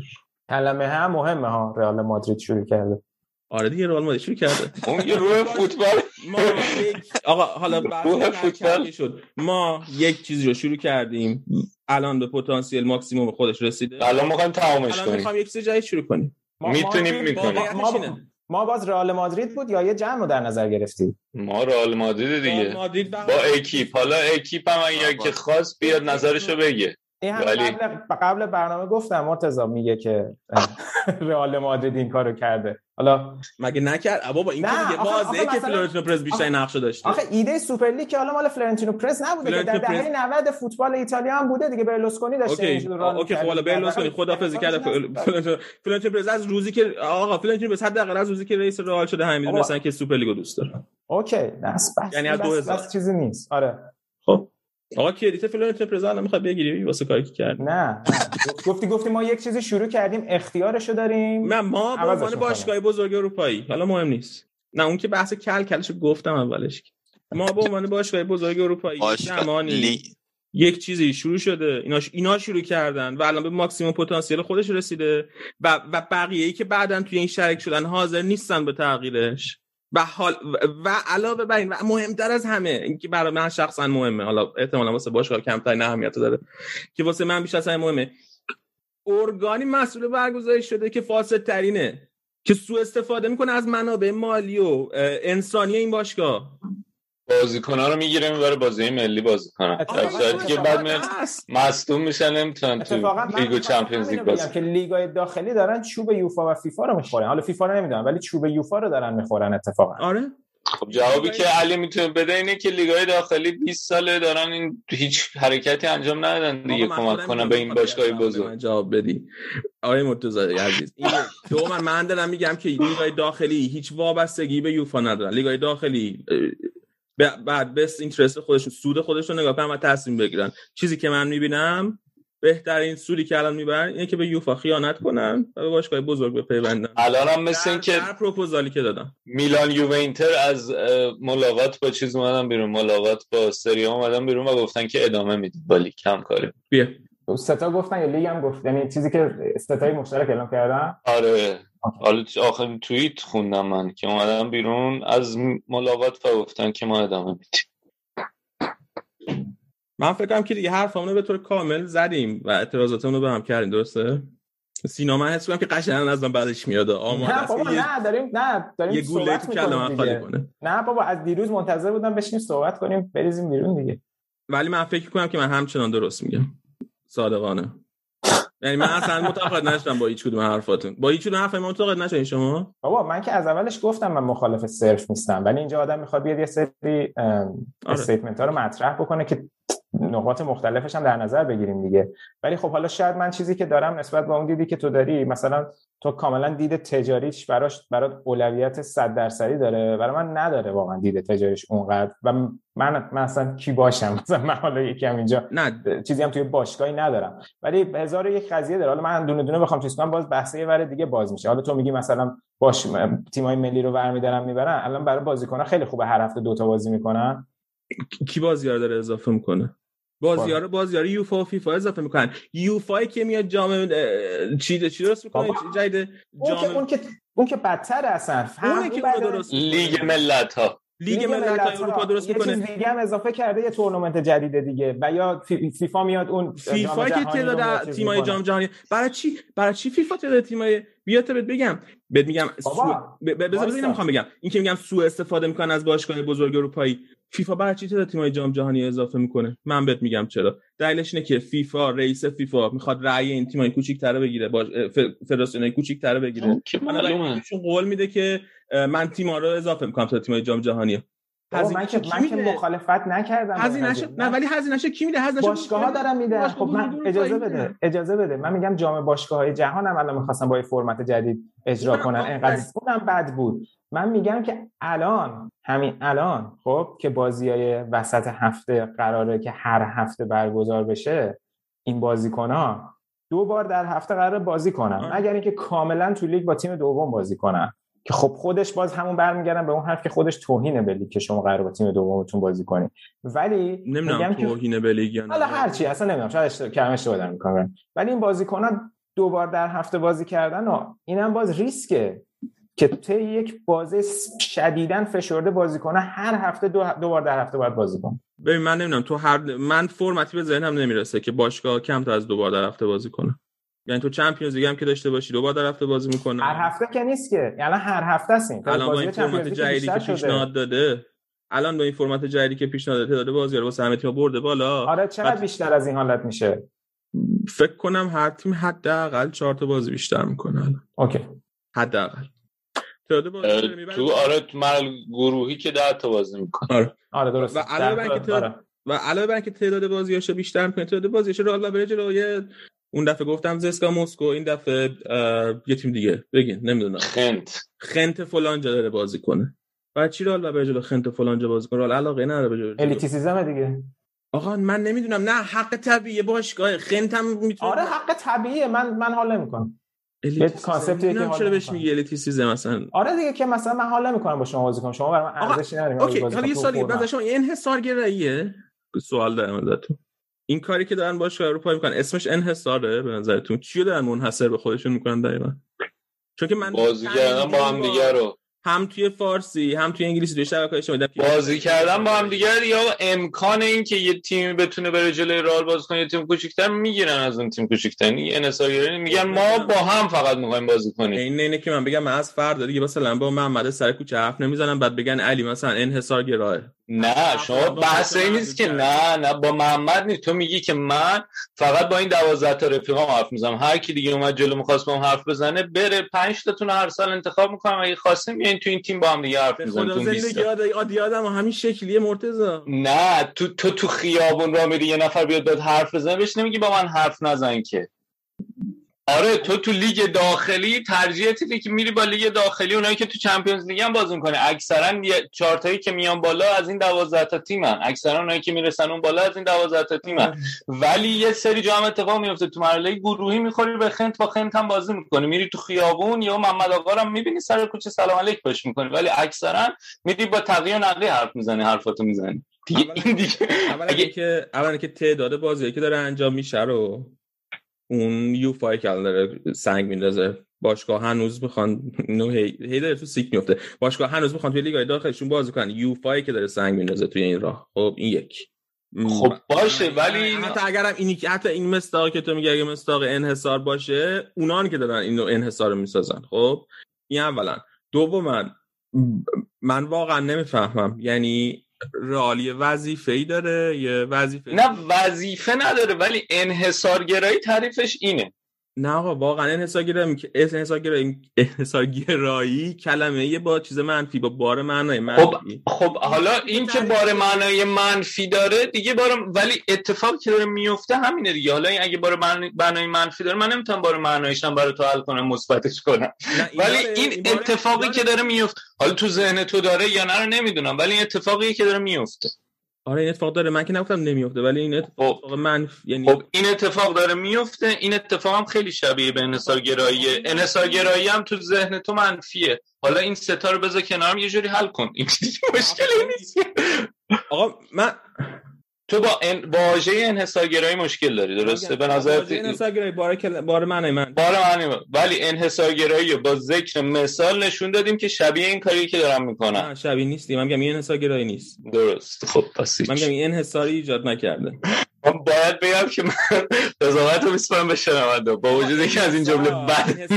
کلمه هم مهمه ها رئال مادرید شروع کرده. آره دیگه رئال مادرید شروع کرده. اون یه روح فوتبال ما یک آقا حالا فوتبال. شد. ما یک چیزی رو شروع کردیم. الان به پتانسیل ماکسیموم خودش رسیده. الان می‌خوایم تمامش الان کنیم. می‌خوام یک چیز جدید شروع کنیم. ما- می‌تونیم ما- باز رئال مادرید بود یا یه جمع رو در نظر گرفتی ما رئال مادرید دیگه. با اکیپ. حالا اکیپ هم اگر که خواست بیاد نظرشو بگه. این هم ولی- قبل, قبل برنامه گفتم مرتضی میگه که رئال مادرید این کارو کرده حالا مگه نکرد بابا این که آخه که مثلا- فلورنتینو پرز بیشتر آخه- نقشه داشته آخه ایده سوپرلیگ که حالا مال فلورنتینو پرز نبوده که در دهه 90 فوتبال ایتالیا هم بوده دیگه برلوسکونی داشته okay okay خب حالا. برلوسکونی خدافظی کرده فلورنتینو پرز از روزی که آقا فلورنتینو پرز حداقل از روزی که رئیس رئال شده همین. می‌دونستن که سوپرلیگو دوست داره okay بس بس یعنی از بس- 2000. بس چیزی نیست آره خب آقا credit فلورنتینو پرز الان می‌خواد بگیری واسه کاری که کرد نه. گفتی گفتی ما یک چیزی شروع کردیم اختیارشو داریم. نه ما به عنوان. باشگاه بزرگ اروپایی. حالا مهم نیست. نه اون که بحث کل کلشو گفتم اولش ما به عنوان باشگاه بزرگ اروپایی زمانی لی... یک چیزی شروع شده. اینا اینا شروع کردن و الان به ماکسیموم پتانسیل خودش رسیده و و بقیه ای که بعدا توی این شریک شدن حاضر نیستن به تغییرش. و حال و, علاوه بر این و مهمتر از همه اینکه برای من شخصا مهمه. حالا احتمالا واسه باشگاه کمتر اهمیت داره که واسه من بیشتر از همه مهمه. ارگانی مسئول برگزاری شده که فاسد ترینه که سوء استفاده می‌کنه از منابع مالی و انسانی این باشگاه. بازیکن‌ها رو می‌گیره می‌بره بازی ملی بازی کنن اتفاقا در صورتی که بعد. مصدوم میشن نمی‌تونن تو لیگ و چمپیونز لیگ بازی که لیگای داخلی دارن چوب یوفا و فیفا رو می‌خورن. حالا فیفا رو نمی‌دونم ولی چوب یوفا رو دارن می‌خورن اتفاقا. آره. خب جوابی که علی می‌تونه بده اینه که لیگای داخلی 20 ساله دارن این هیچ حرکتی انجام ندادن دیگه کمک کنن به این باشگاه بزرگ. جواب بدی. آقای مرتضی عزیز این. دو من من دارم میگم که لیگای داخلی هیچ وابستگی به یوفا ندارن. لیگای داخلی بعد بست اینترست خودشون سود خودشون نگاه کنن و تصمیم بگیرن. چیزی که من می‌بینم بهترین سودی که الان می‌برن اینه که به یوفا خیانت کنن و به باشگاه بزرگ بپیوندن. الان هم مثل این در, که پروپوزالی که دادم. میلان یوونتر از ملاقات با چیز اومدن بیرون. ملاقات با سری اومدن بیرون و گفتن که ادامه می‌دید. با لیگ کم کاری. بیا. ستا گفتن یا لیگ هم گفت. یعنی چیزی که ستای مشترک اعلام کردن. آره. حالا آخرین توییت خوندم من که اومدن بیرون. از ملاقات و گفتن که ما ادامه میدیم من فکر کنم که دیگه حرفامونو به طور کامل زدیم و اعتراضاتمون رو به هم کردیم. درسته؟ سینا من حس کنم که قشنگ از من بعدش میاد. آماده نه بابا نه داریم نه داریم یه گوله تو کله من می‌کنیم خالی. کنه. نه بابا از دیروز منتظر بودم بشینیم صحبت کنیم بریزیم بیرون دیگه. ولی من فکر کنم که من همچنان درست میگم. صادقانه. یعنی من اصلا معتقد نشدم با هیچ کدوم حرفاتون. با هیچ کدوم حرف من معتقد نشدین شما؟ بابا من که از اولش گفتم من مخالف صرف نیستم ولی اینجا آدم می‌خواد بیاد یه سری آره. استیتمنت ها رو مطرح بکنه که نقاط مختلفش هم در نظر بگیریم دیگه. ولی خب حالا شاید من چیزی که دارم نسبت به اون دیدی که تو داری مثلا تو کاملا دید تجاریش براش برات اولویت 100 درصدی داره. برای من نداره واقعا دید تجاریش اونقدر. و من اصلا کی باشم؟ مثلا من حالا یکم اینجا نه. چیزی هم توی باشگاهی ندارم. ولی هزار و یک قضیه داره. حالا من دونه دونه بخوام چیز کنم باز بحث یه ور دیگه باز میشه. حالا تو میگی مثلا باش تیمای ملی رو برمیدارن می‌برن. الان برای بازیکن‌ها خیلی خوبه هر هفته دوتا بازی می‌کنن. کی بازیا رو داره اضافه می‌کنه؟ بازیا رو بازیا رو یوفا و فیفا اضافه می‌کنن. یوفا که میاد جام چی چی درست می‌کنه. جدید اون جام اون که اون که بدتر اصلا اونه که درست لیگ ملت ها لیگ ملت‌های اروپا درست یه می‌کنه. چیز دیگه هم اضافه کرده یه تورنمنت جدید دیگه. و یا فی- فیفا میاد اون فیفا که تعداد تیمای. جام جهانی برای چی برای چی فیفا تعداد تیمای بیا تا بهت بگم. بهت میگم سو... بذار بذار می‌خوام بگم. این که میگم سوء استفاده می‌کنن از باشگاه بزرگ اروپایی. فیفا برای چی تعداد تیمای جام جهانی اضافه می‌کنه؟ من بهت میگم چرا. دلیلش اینه که فیفا رئیس فیفا می‌خواد رأی این تیمای کوچیک‌تر بگیره باش فدراسیون کوچیک‌تر بگیره. من قول میده که من تیم‌ها رو اضافه می‌کنم تا تیمای جام جهانی. بابا من که من که مخالفت نکردم هزینه‌ش قضیه. نه ولی هزینه‌ش کی میده هزینه‌ش باشگاه ها دارن میدن باشگاه خب من اجازه بده. اجازه بده من میگم جام باشگاه های جهان هم الان می‌خواستم با یه فرمت جدید اجرا کنن آفرین. انقدر اونم بد بود من میگم که الان همین الان خب که بازی های وسط هفته قراره که هر هفته برگزار بشه این بازیکن ها دو بار در هفته قرار بازی کنن. مگر اینکه کاملا تو لیگ با تیم دوم بازی کنن که خب خودش باز همون برمیگردن به اون حرف که خودش توهینه به لیگ که شما قرار با تیم دومتون بازی کنید ولی نمی‌دونم میگم که توهین به لیگ. حالا هرچی اصلا نمی‌دونم شاید اشتباه کم اشتباه دارم می‌کنم. ولی این بازیکنان دو بار در هفته بازی کردن و اینم باز ریسکه که طی یک بازی شدیداً فشرده بازیکنه هر هفته دو, دو بار در هفته باید بازی کن ببین من نمی‌دونم تو هر من فرمتی به ذهنم نمی‌رسه که باشگاه کم تا از دو بار در هفته بازی کنه. یعنی تو چمپیونز لیگ هم که داشته باشی دو بار در هفته بازی می‌کنه. هر هفته که نیست که. یعنی هر هفته است این. الان با بازی این چمپیونز فرمت جدیدی که. پیشنهاد داده الان با این فرمت جدیدی که پیشنهاد داده تعداد بازی‌ها رو واسه همه تیم‌ها برده بالا. آره چقدر بعد بیشتر از این حالت میشه؟ فکر کنم هر تیم حداقل چهار تا بازی بیشتر می‌کنه الان. اوکی. حداقل. بازی تو آره تو مرحله گروهی که ده تا بازی می‌کنه. آره. آره درست و علاوه بر اینکه آره. و علاوه بر اینکه تعداد بازیاشو بیشتر می‌کنه تعداد بازیاشو رئال بره جلوی اون دفعه گفتم زسکا مسکو این دفعه یه تیم دیگه. بگین نمی‌دونم. خنت. خنت فلان جا داره بازی کنه. بعد چی رئال بره جلو خنت فلان جا بازی کنه؟ رئال علاقه نداره به جلو. الیتیسیزم دیگه. آقا من نمی‌دونم. نه حق طبیعی باشگاه خنت هم می‌تونه آره حق طبیعیه. من من حال نمی‌کنم. یه concept یه که چرا بهش. میگی elitism مثلا. آره دیگه که مثلا من حال نمی‌کنم با شما بازی کنم. شما برای من آقا، ارزشی نداریم okay حالا یه. سوالی بعد شما این انحصار گراییه سوال دارم ازتون. این کاری که دارن باشگاه اروپا می‌کنن. اسمش انحصاره به نظرتون. چیو دارن منحصر به خودشون می‌کنن دقیقا؟ چون که من بازی کردن با هم دیگه رو. هم توی فارسی هم توی انگلیسی توی شبکه شما بازی کردن با هم دیگه یا امکان این که یه تیمی بتونه بره جلوی رئال بازی کنه یه تیم کوچیک‌تر می‌گیرن از اون تیم کوچیک‌تر. این انحصارگرایی میگن ما با هم فقط می‌خوایم بازی کنیم. این اینه که من بگم من از فردا دیگه مثلا با محمد سر کوچه حرف نمی‌زنم بعد بگن علی مثلا انحصار گراه نه شما بحث این نیست که نه نه با محمد نیست. تو میگی که من فقط با این دوازده تا رفیقام حرف می‌زنم. هر کی دیگه اومد جلو می‌خواست با هم حرف بزنه بره پنج تاتون هر سال انتخاب می‌کنم. اگه خواستیم بیاین تو این تیم با هم دیگه حرف می‌زنیم. تو اون 20 زندگی عادی آدم همین شکلیه مرتضی. نه تو تو تو خیابون را میری یه نفر بیاد داد حرف بزنه بهش نمیگی با من حرف نزن که. آره تو تو لیگ داخلی ترجیحت اینه که میری با لیگ داخلی اونایی که تو چمپیونز لیگ هم بازی می‌کنه اکثرا یه چهارتایی که میان بالا از این 12 تا تیمن اکثرا اونایی که می‌رسن اون بالا از این 12 تا تیمن ولی یه سری جا هم اتفاق میفته تو مرحله گروهی می‌خوری به خنت با خنت هم بازی می‌کنی. میری تو خیابون یا محمد آقا رو می‌بینی سر کوچه سلام علیک باش می‌کنی. ولی اکثرا میری با تقیه و نقلی حرف می‌زنی حرفاتو می‌زنی. دیگه این دیگه اولا اگه- که اولا که تعداد بازی که داره انجام میشه رو اون یوفای که الان داره سنگ میندازه. باشگاه هنوز می‌خوان اینو هی, هی داره تو سیک میفته. باشگاه هنوز می‌خوان توی لیگای داخلشون بازی کنن. یوفای که داره سنگ میندازه توی این راه. خب این یک. خب باشه م- ولی حتی اگرم اینی که حتی این مستاق که تو میگی اگه مستاق انحصار باشه اونان که دارن اینو انحصار رو می‌سازن. خب این اولا. دوما من واقعا نمی‌فهمم. یعنی رئال یه وظیفه ای داره؟ یه وظیفه نه وظیفه نداره ولی انحصارگرایی تعریفش اینه. نه آقا واقعا انحصارگرایی که انحصارگرایی انحصارگرایی کلمه یه با چیز منفی با بار معنای خب منفی. خب حالا این که بار معنای منفی داره دیگه بار ولی اتفاقی که داره میفته همینه دیگه. حالا این اگه بار معنای منفی داره من نمی‌تونم بار معنایش هم برای تو حل کنم مثبتش کنم. این ولی این اتفاقی داره. که داره میفته حالا تو ذهن تو داره یا نه رو نمی‌دونم ولی این اتفاقی که داره میفته آره این اتفاق داره. من که نگفتم نمیفته ولی این اتفاق خب. منفی یعنی خب این اتفاق داره میفته این اتفاق هم خیلی شبیه به انحصارگراییه انحصارگرایی هم تو ذهن تو منفیه. حالا این ستا رو بذار کنارم یه جوری حل کن. این چیزی مشکلی نیست. آقا من تو با ان... واژه انحصارگرایی مشکل داری درسته؟ به نظر انحصارگرایی بار کل... بار معنای من. بار معنی ولی انحصارگرایی رو با ذکر مثال نشون دادیم که شبیه این کاری که دارم می‌کنم. نه شبیه نیستی. من میگم این انحصارگرایی نیست. درست. خب پس. من میگم این انحصاری ایجاد نکرده. من باید بگم که من قضاوت رو میسپرم به شنونده. با وجود اینکه از این جمله بد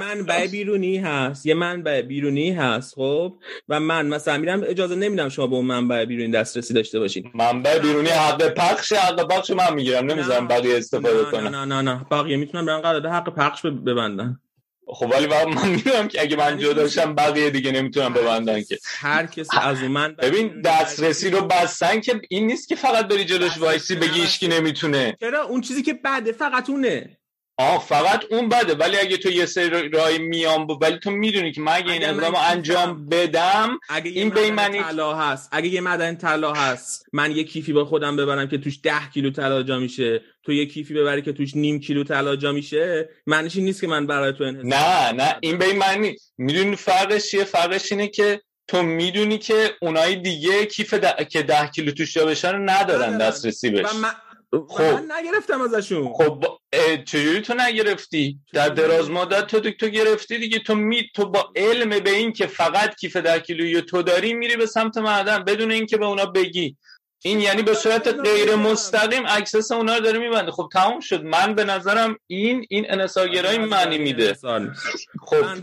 منبع بیرونی هست یه منبع بیرونی هست خب؟ و من مثلا میرم اجازه نمیدم شما به اون منبع بیرونی دسترسی داشته باشین. منبع بیرونی حق پخش حق پخش من می‌گیرم. نمی‌ذارم نه. بقیه استفاده نه کنن نه نه نه. بقیه می‌تونن برن قرارداد حق پخش ببندن خب ولی من می‌دونم که اگه من جدا شم بقیه دیگه نمی‌تونن ببندن که. هر کسی از منبع ببین دسترسی رو بستن که این نیست که فقط بری جلوش وایسی بگی هیچکی نمی‌تونه. چرا؟ اون چیزی که بده فقط اونه. آه فقط اون بده. ولی اگه تو یه سری رای میام ب... ولی تو می‌دونی که من اگه این اگه من اقدام کیفم- انجام بدم اگه این به معنی- طلا هست اگه یه معدن طلا هست من یه کیفی با خودم ببرم که توش ده کیلو طلا جا میشه. تو یه کیفی ببری که توش نیم کیلو طلا جا میشه معنیش این نیست که من برای تو انحصار نه نه این به این معنی. می‌دونی فرقش چیه؟ فرقش اینه که تو می‌دونی که اونای دیگه کیف ده... که ده کیلو توش جا بشن رو ندارن. دسترسی بهش من, خب. من نگرفتم ازشون. خب چجوری تو نگرفتی؟ در دراز مدت تو تو گرفتی دیگه. تو می تو با علم به این که فقط کیف ده کیلویی تو داری میری به سمت معدن بدون اینکه به اونا بگی. این یعنی به صورت غیر مستقیم access اونا رو داره میبنده خب تموم شد من به نظرم این این انحصارگرایی معنی میده. خب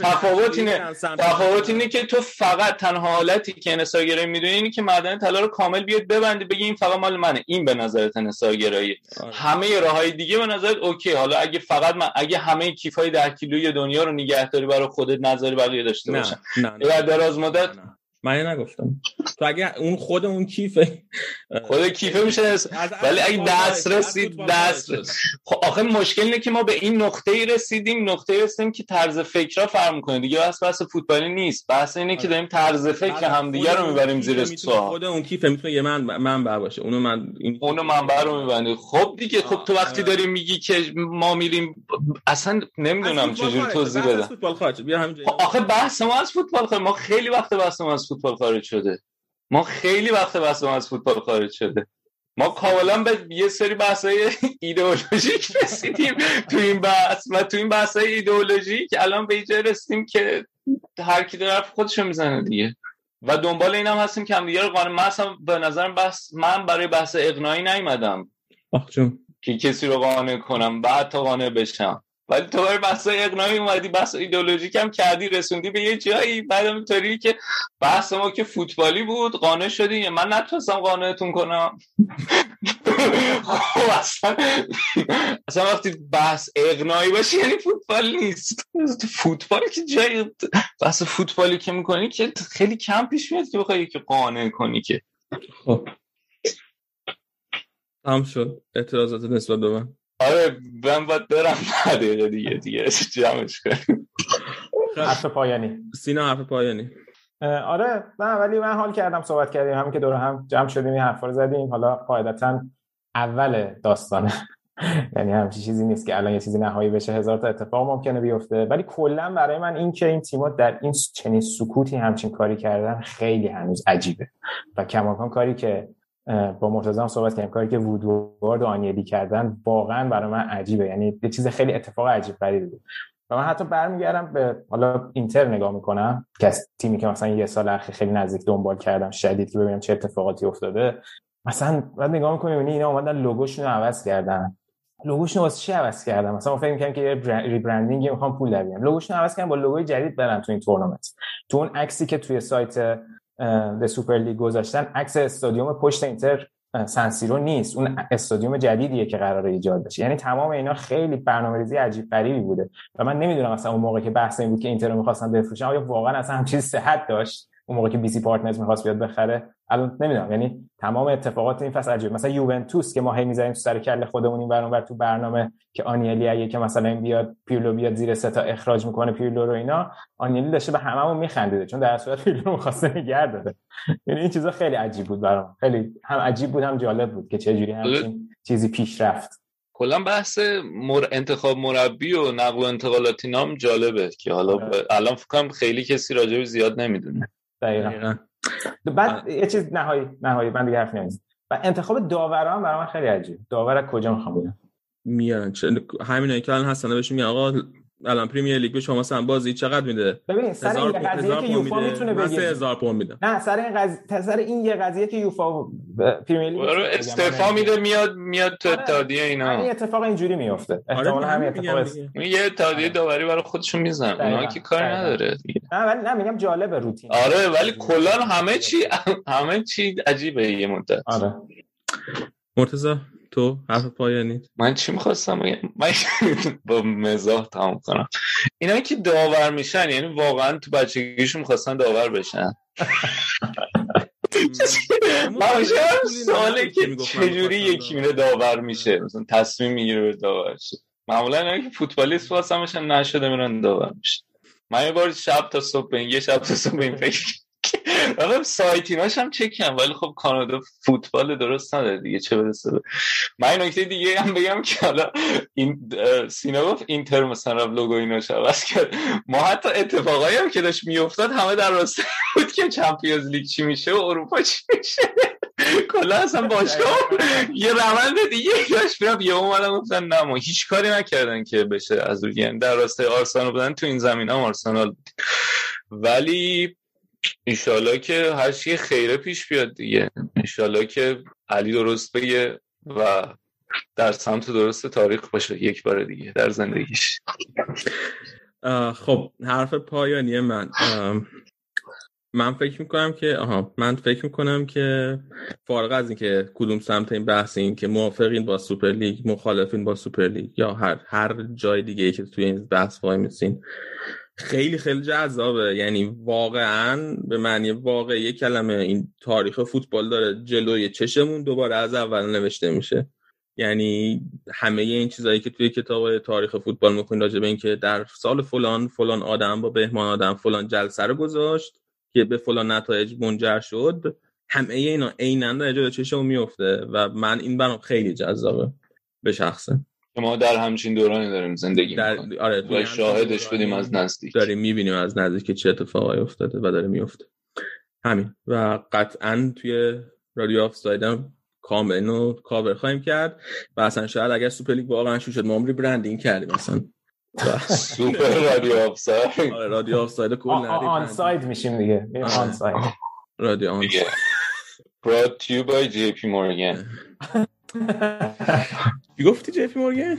تفاوت اینه تفاوت. اینه که تو فقط تنها حالتی که انحصارگرایی می‌دونی اینه که معدن طلا رو کامل بیاد ببندی بگی این فقط مال منه این به نظرت انحصارگرایی آره. همه راههای دیگه به نظرت okay حالا اگه فقط من اگه همه کیف های ده کیلویی دنیا رو نگهداری برای خودت نظری بقیه داشته نه باشن نه نه. در دراز مدت نه. من نگفتم. تو اگه اون خود اون کیف خود کیفه میشه. ولی اگه از فوتبال دست خارج. خب آخه مشکل اینه که ما به این نقطه ای رسیدیم. نقطه ای رسیدیم که طرز فکرها فرق می‌کنه. دیگه بس بحث فوتبالی نیست. بحث اینه که آره. داریم طرز فکر بعد همدیگه رو می‌بریم زیر سوال. خود اون کیف می‌تونه یه من منبع باشه. اونو من این اونو منبع رو میبندی. خب دیگه خب تو وقتی آره. داری میگی که ما میریم اصلا نمی‌دونم چجوری. توضیح بدم. خب آخه بحث ما از فوتبال ما خیلی وقت بحث ما از فوتبال خارج شده. ما خیلی وقت بحث از فوتبال خارج شده. ما کاملا به یه سری بحث‌های ایدئولوژیک رسیدیم تو این بحث و تو این بحث‌های ایدئولوژیک الان به اینجا رسیدیم که هر کی داره خودشو می‌زنه دیگه. و دنبال این هم هستیم که همدیگه رو قانع من اصلا به نظرم بحث من برای بحث اقناعی نیومدم که کسی رو قانع کنم بعد تا قانع بشم. ولی تو برای بحث اقناعی اومدی بحث ایدئولوژیک هم کردی رسوندی به یه جایی بعدم اینطوری که بحث ما که فوتبالی بود قانع شدی. من نتونستم قانعتون کنم. خب اصلا اصلا وقتی بحث اقناعی باشه یعنی فوتبال نیست. فوتبال که جای بحث فوتبالی که می‌کنی که خیلی کم پیش میاد که بخوای که قانع کنی که. خب. تمام شد. اعتراضات نسبت به من. آره من باید برم دقیقه دیگه دیگه جمعش کنیم. حرف پایانی. سینا حرف پایانی. آره نه ولی من حال کردم صحبت کردیم. همین که دور هم جمع شدیم این حرفا رو زدیم. حالا قاعدتا اول داستانه. یعنی همچین چیزی نیست که الان یه چیزی نهایی بشه هزار تا اتفاق ممکنه بیفته. ولی کلا برای من این که این تیم‌ها در این چنین سکوتی همچین کاری کردن خیلی هنوز عجیبه. و کماکان کاری که با مرتضی هم صحبت کردیم. کاری که وودوارد و آنیلی کردن واقعا برای من عجیبه. یعنی یه چیز خیلی اتفاق عجیب غریبی بود. و من حتی برمیگردم به حالا اینتر نگاه می‌کنم که تیمی که مثلا یه سال اخیر خیلی نزدیک دنبال کردم شدید که ببینم چه اتفاقاتی افتاده. مثلا بعد نگاه می‌کنی می‌بینی اینا اومدن لوگوشون رو عوض کردن. لوگوشون واسه چی عوض کردن؟ مثلا فکر می‌کردیم که rebranding می‌خوان پول در بیارن لوگوشون عوض کردن با لوگوی جدید برن تو این تورنمنت. تو اون عکسی که توی سایت The Super League گذاشتن. عکس استادیوم پشت اینتر سن سیرو نیست. اون استادیوم جدیدیه که قراره ایجاد بشه. یعنی تمام اینا خیلی برنامه‌ریزی عجیب غریبی بوده. و من نمی‌دونم مثلا اون موقع که بحث این بود که اینتر رو می‌خواستن بفروشن آیا واقعا اصلا هم چیز صحت داشت؟ اون موقع که BC Partners می‌خواست بیاد بخره الان نمی‌دونم یعنی تمام اتفاقات این فصل عجیب مثلا یوونتوس که ما هی می‌ذاریم تو سر کله خودمون این برون بر تو برنامه که آنیلی اگه که مثلا این بیاد پیرلو بیاد زیر سه تا اخراج می‌کنه پیرلو رو اینا آنیلی داشته به هممون میخندیده چون در صورت پیرلو می‌خواسته نگه داره یعنی این چیزا خیلی عجیب بود برام. خیلی هم عجیب بود هم جالب بود که چه جوری همچین چیزی پیش رفت. کلا بحث مر... انتخاب مربی و نقل و انتقالات نام جالبه که حالا آره. ب... الان فکر کنم خیلی کسی راجع زیاد نمی‌دونه. دقیقاً. بعد یه چیز نهایی نهایی من دیگه حرف نمی‌زنم. و انتخاب داوران برای من خیلی عجیب داور از کجا می‌خوام بگم میارن. همینایی که الان هستن بهشون میگن آقا الان پریمیر لیگ به شما مثلا بازی چقدر میده ببین سر هزار این قضیه که یوفا میده. می‌تونه بگه هزار پوند میدم نه سر این قضیه سر این یه قضیه که یوفا پریمیر لیگ بگم. استعفا میده میاد میاد تو آره. اتحادیه همین اینا اتفاق اینجوری میفته احتمال آره همین میگم اتفاق. این یه اتحادیه آره. داوری برای خودشون می‌زنن اونا. که کار. نداره. نه ولی نه میگم جالب روتین آره ولی کلا همه چی همه چی عجیبه یه مدت آره مرتضی تو حرف پایانی. من چی می‌خواستم بگم؟ من با مزاح تمام کنم. اینا که داور میشن یعنی واقعا تو بچگیشون می‌خواستن داور بشن. من سواله که چجوری یکی میره داور میشه؟ مثلا تصمیم می‌گیره به داور شه. معمولا اینا که فوتبالیست واسمشن نشده میرن داور میشه من یه بار شب تا صبح این یه شب تا صبح این فکر حالا سایتیناش هم چک کردم ولی خب کانادا فوتبال درست نداره دیگه چه برسه من نکته دیگه هم بگم که حالا این سینا گفت اینتر مثلا لوگو ایناش عوض کرد. ما حتی اتفاقایی هم که داشت میافتاد همه در راسته بود که چمپیونز لیگ چی میشه و اروپا چی میشه. کلا اصلا باشگاه یه روند دیگه داشت می‌رفت. یه اومدن گفتن نه ما هیچ کاری نکردن که بشه از روی یعنی در راستای آرسنال بودن تو این زمین هم آرسنال ولی ایشالله که هر چی خیره پیش بیاد دیگه. ایشالله که علی درست بگه و در سمت درست تاریخ باشه یک بار دیگه در زندگیش. خب حرف پایانی من. من فکر می‌کنم که آها من فکر می‌کنم که فارغ از اینکه کدوم سمت این بحث این که موافقین با سوپر لیگ مخالفین با سوپر لیگ یا هر هر جای دیگه ای که توی این بحث وای میسین. خیلی خیلی جذابه. یعنی واقعا به معنی واقعی کلمه این تاریخ فوتبال داره جلوی چشمون دوباره از اول نوشته میشه. یعنی همه این چیزایی که توی کتاب تاریخ فوتبال می‌خونید راجع به اینکه در سال فلان فلان آدم با بهمان آدم فلان جلسه رو گذاشت که به فلان نتایج منجر شد همه اینا عینا داره جلوی چشمون میفته و من این برام خیلی جذابه به شخصه. ما در همچین دورانی داریم زندگی در می‌کنیم. آره توی و شاهدش بودیم از نزدیک. داریم می‌بینیم از نزدیک که چه اتفاقایی افتاده و داره میفته همین. و قطعا توی رادیو آف سایدم کامل اینو کاور خواهیم کرد. و اصلا شاید اگر سوپر لیگ واقعا شروع شد ما هم rebranding کردیم مثلا و- سوپر رادیو آفساید. آره، رادیو آف ساید کل on, onside میشیم دیگه. آره. onside. رادیو on دیگه. brought to you by JP Morgan. چی گفتی JP Morgan؟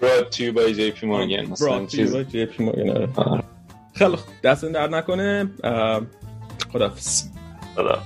Brought to you by JP Morgan. مثلا چیز JP Morgan. خیلی. دستت درد نکنه. خداحافظ. حالا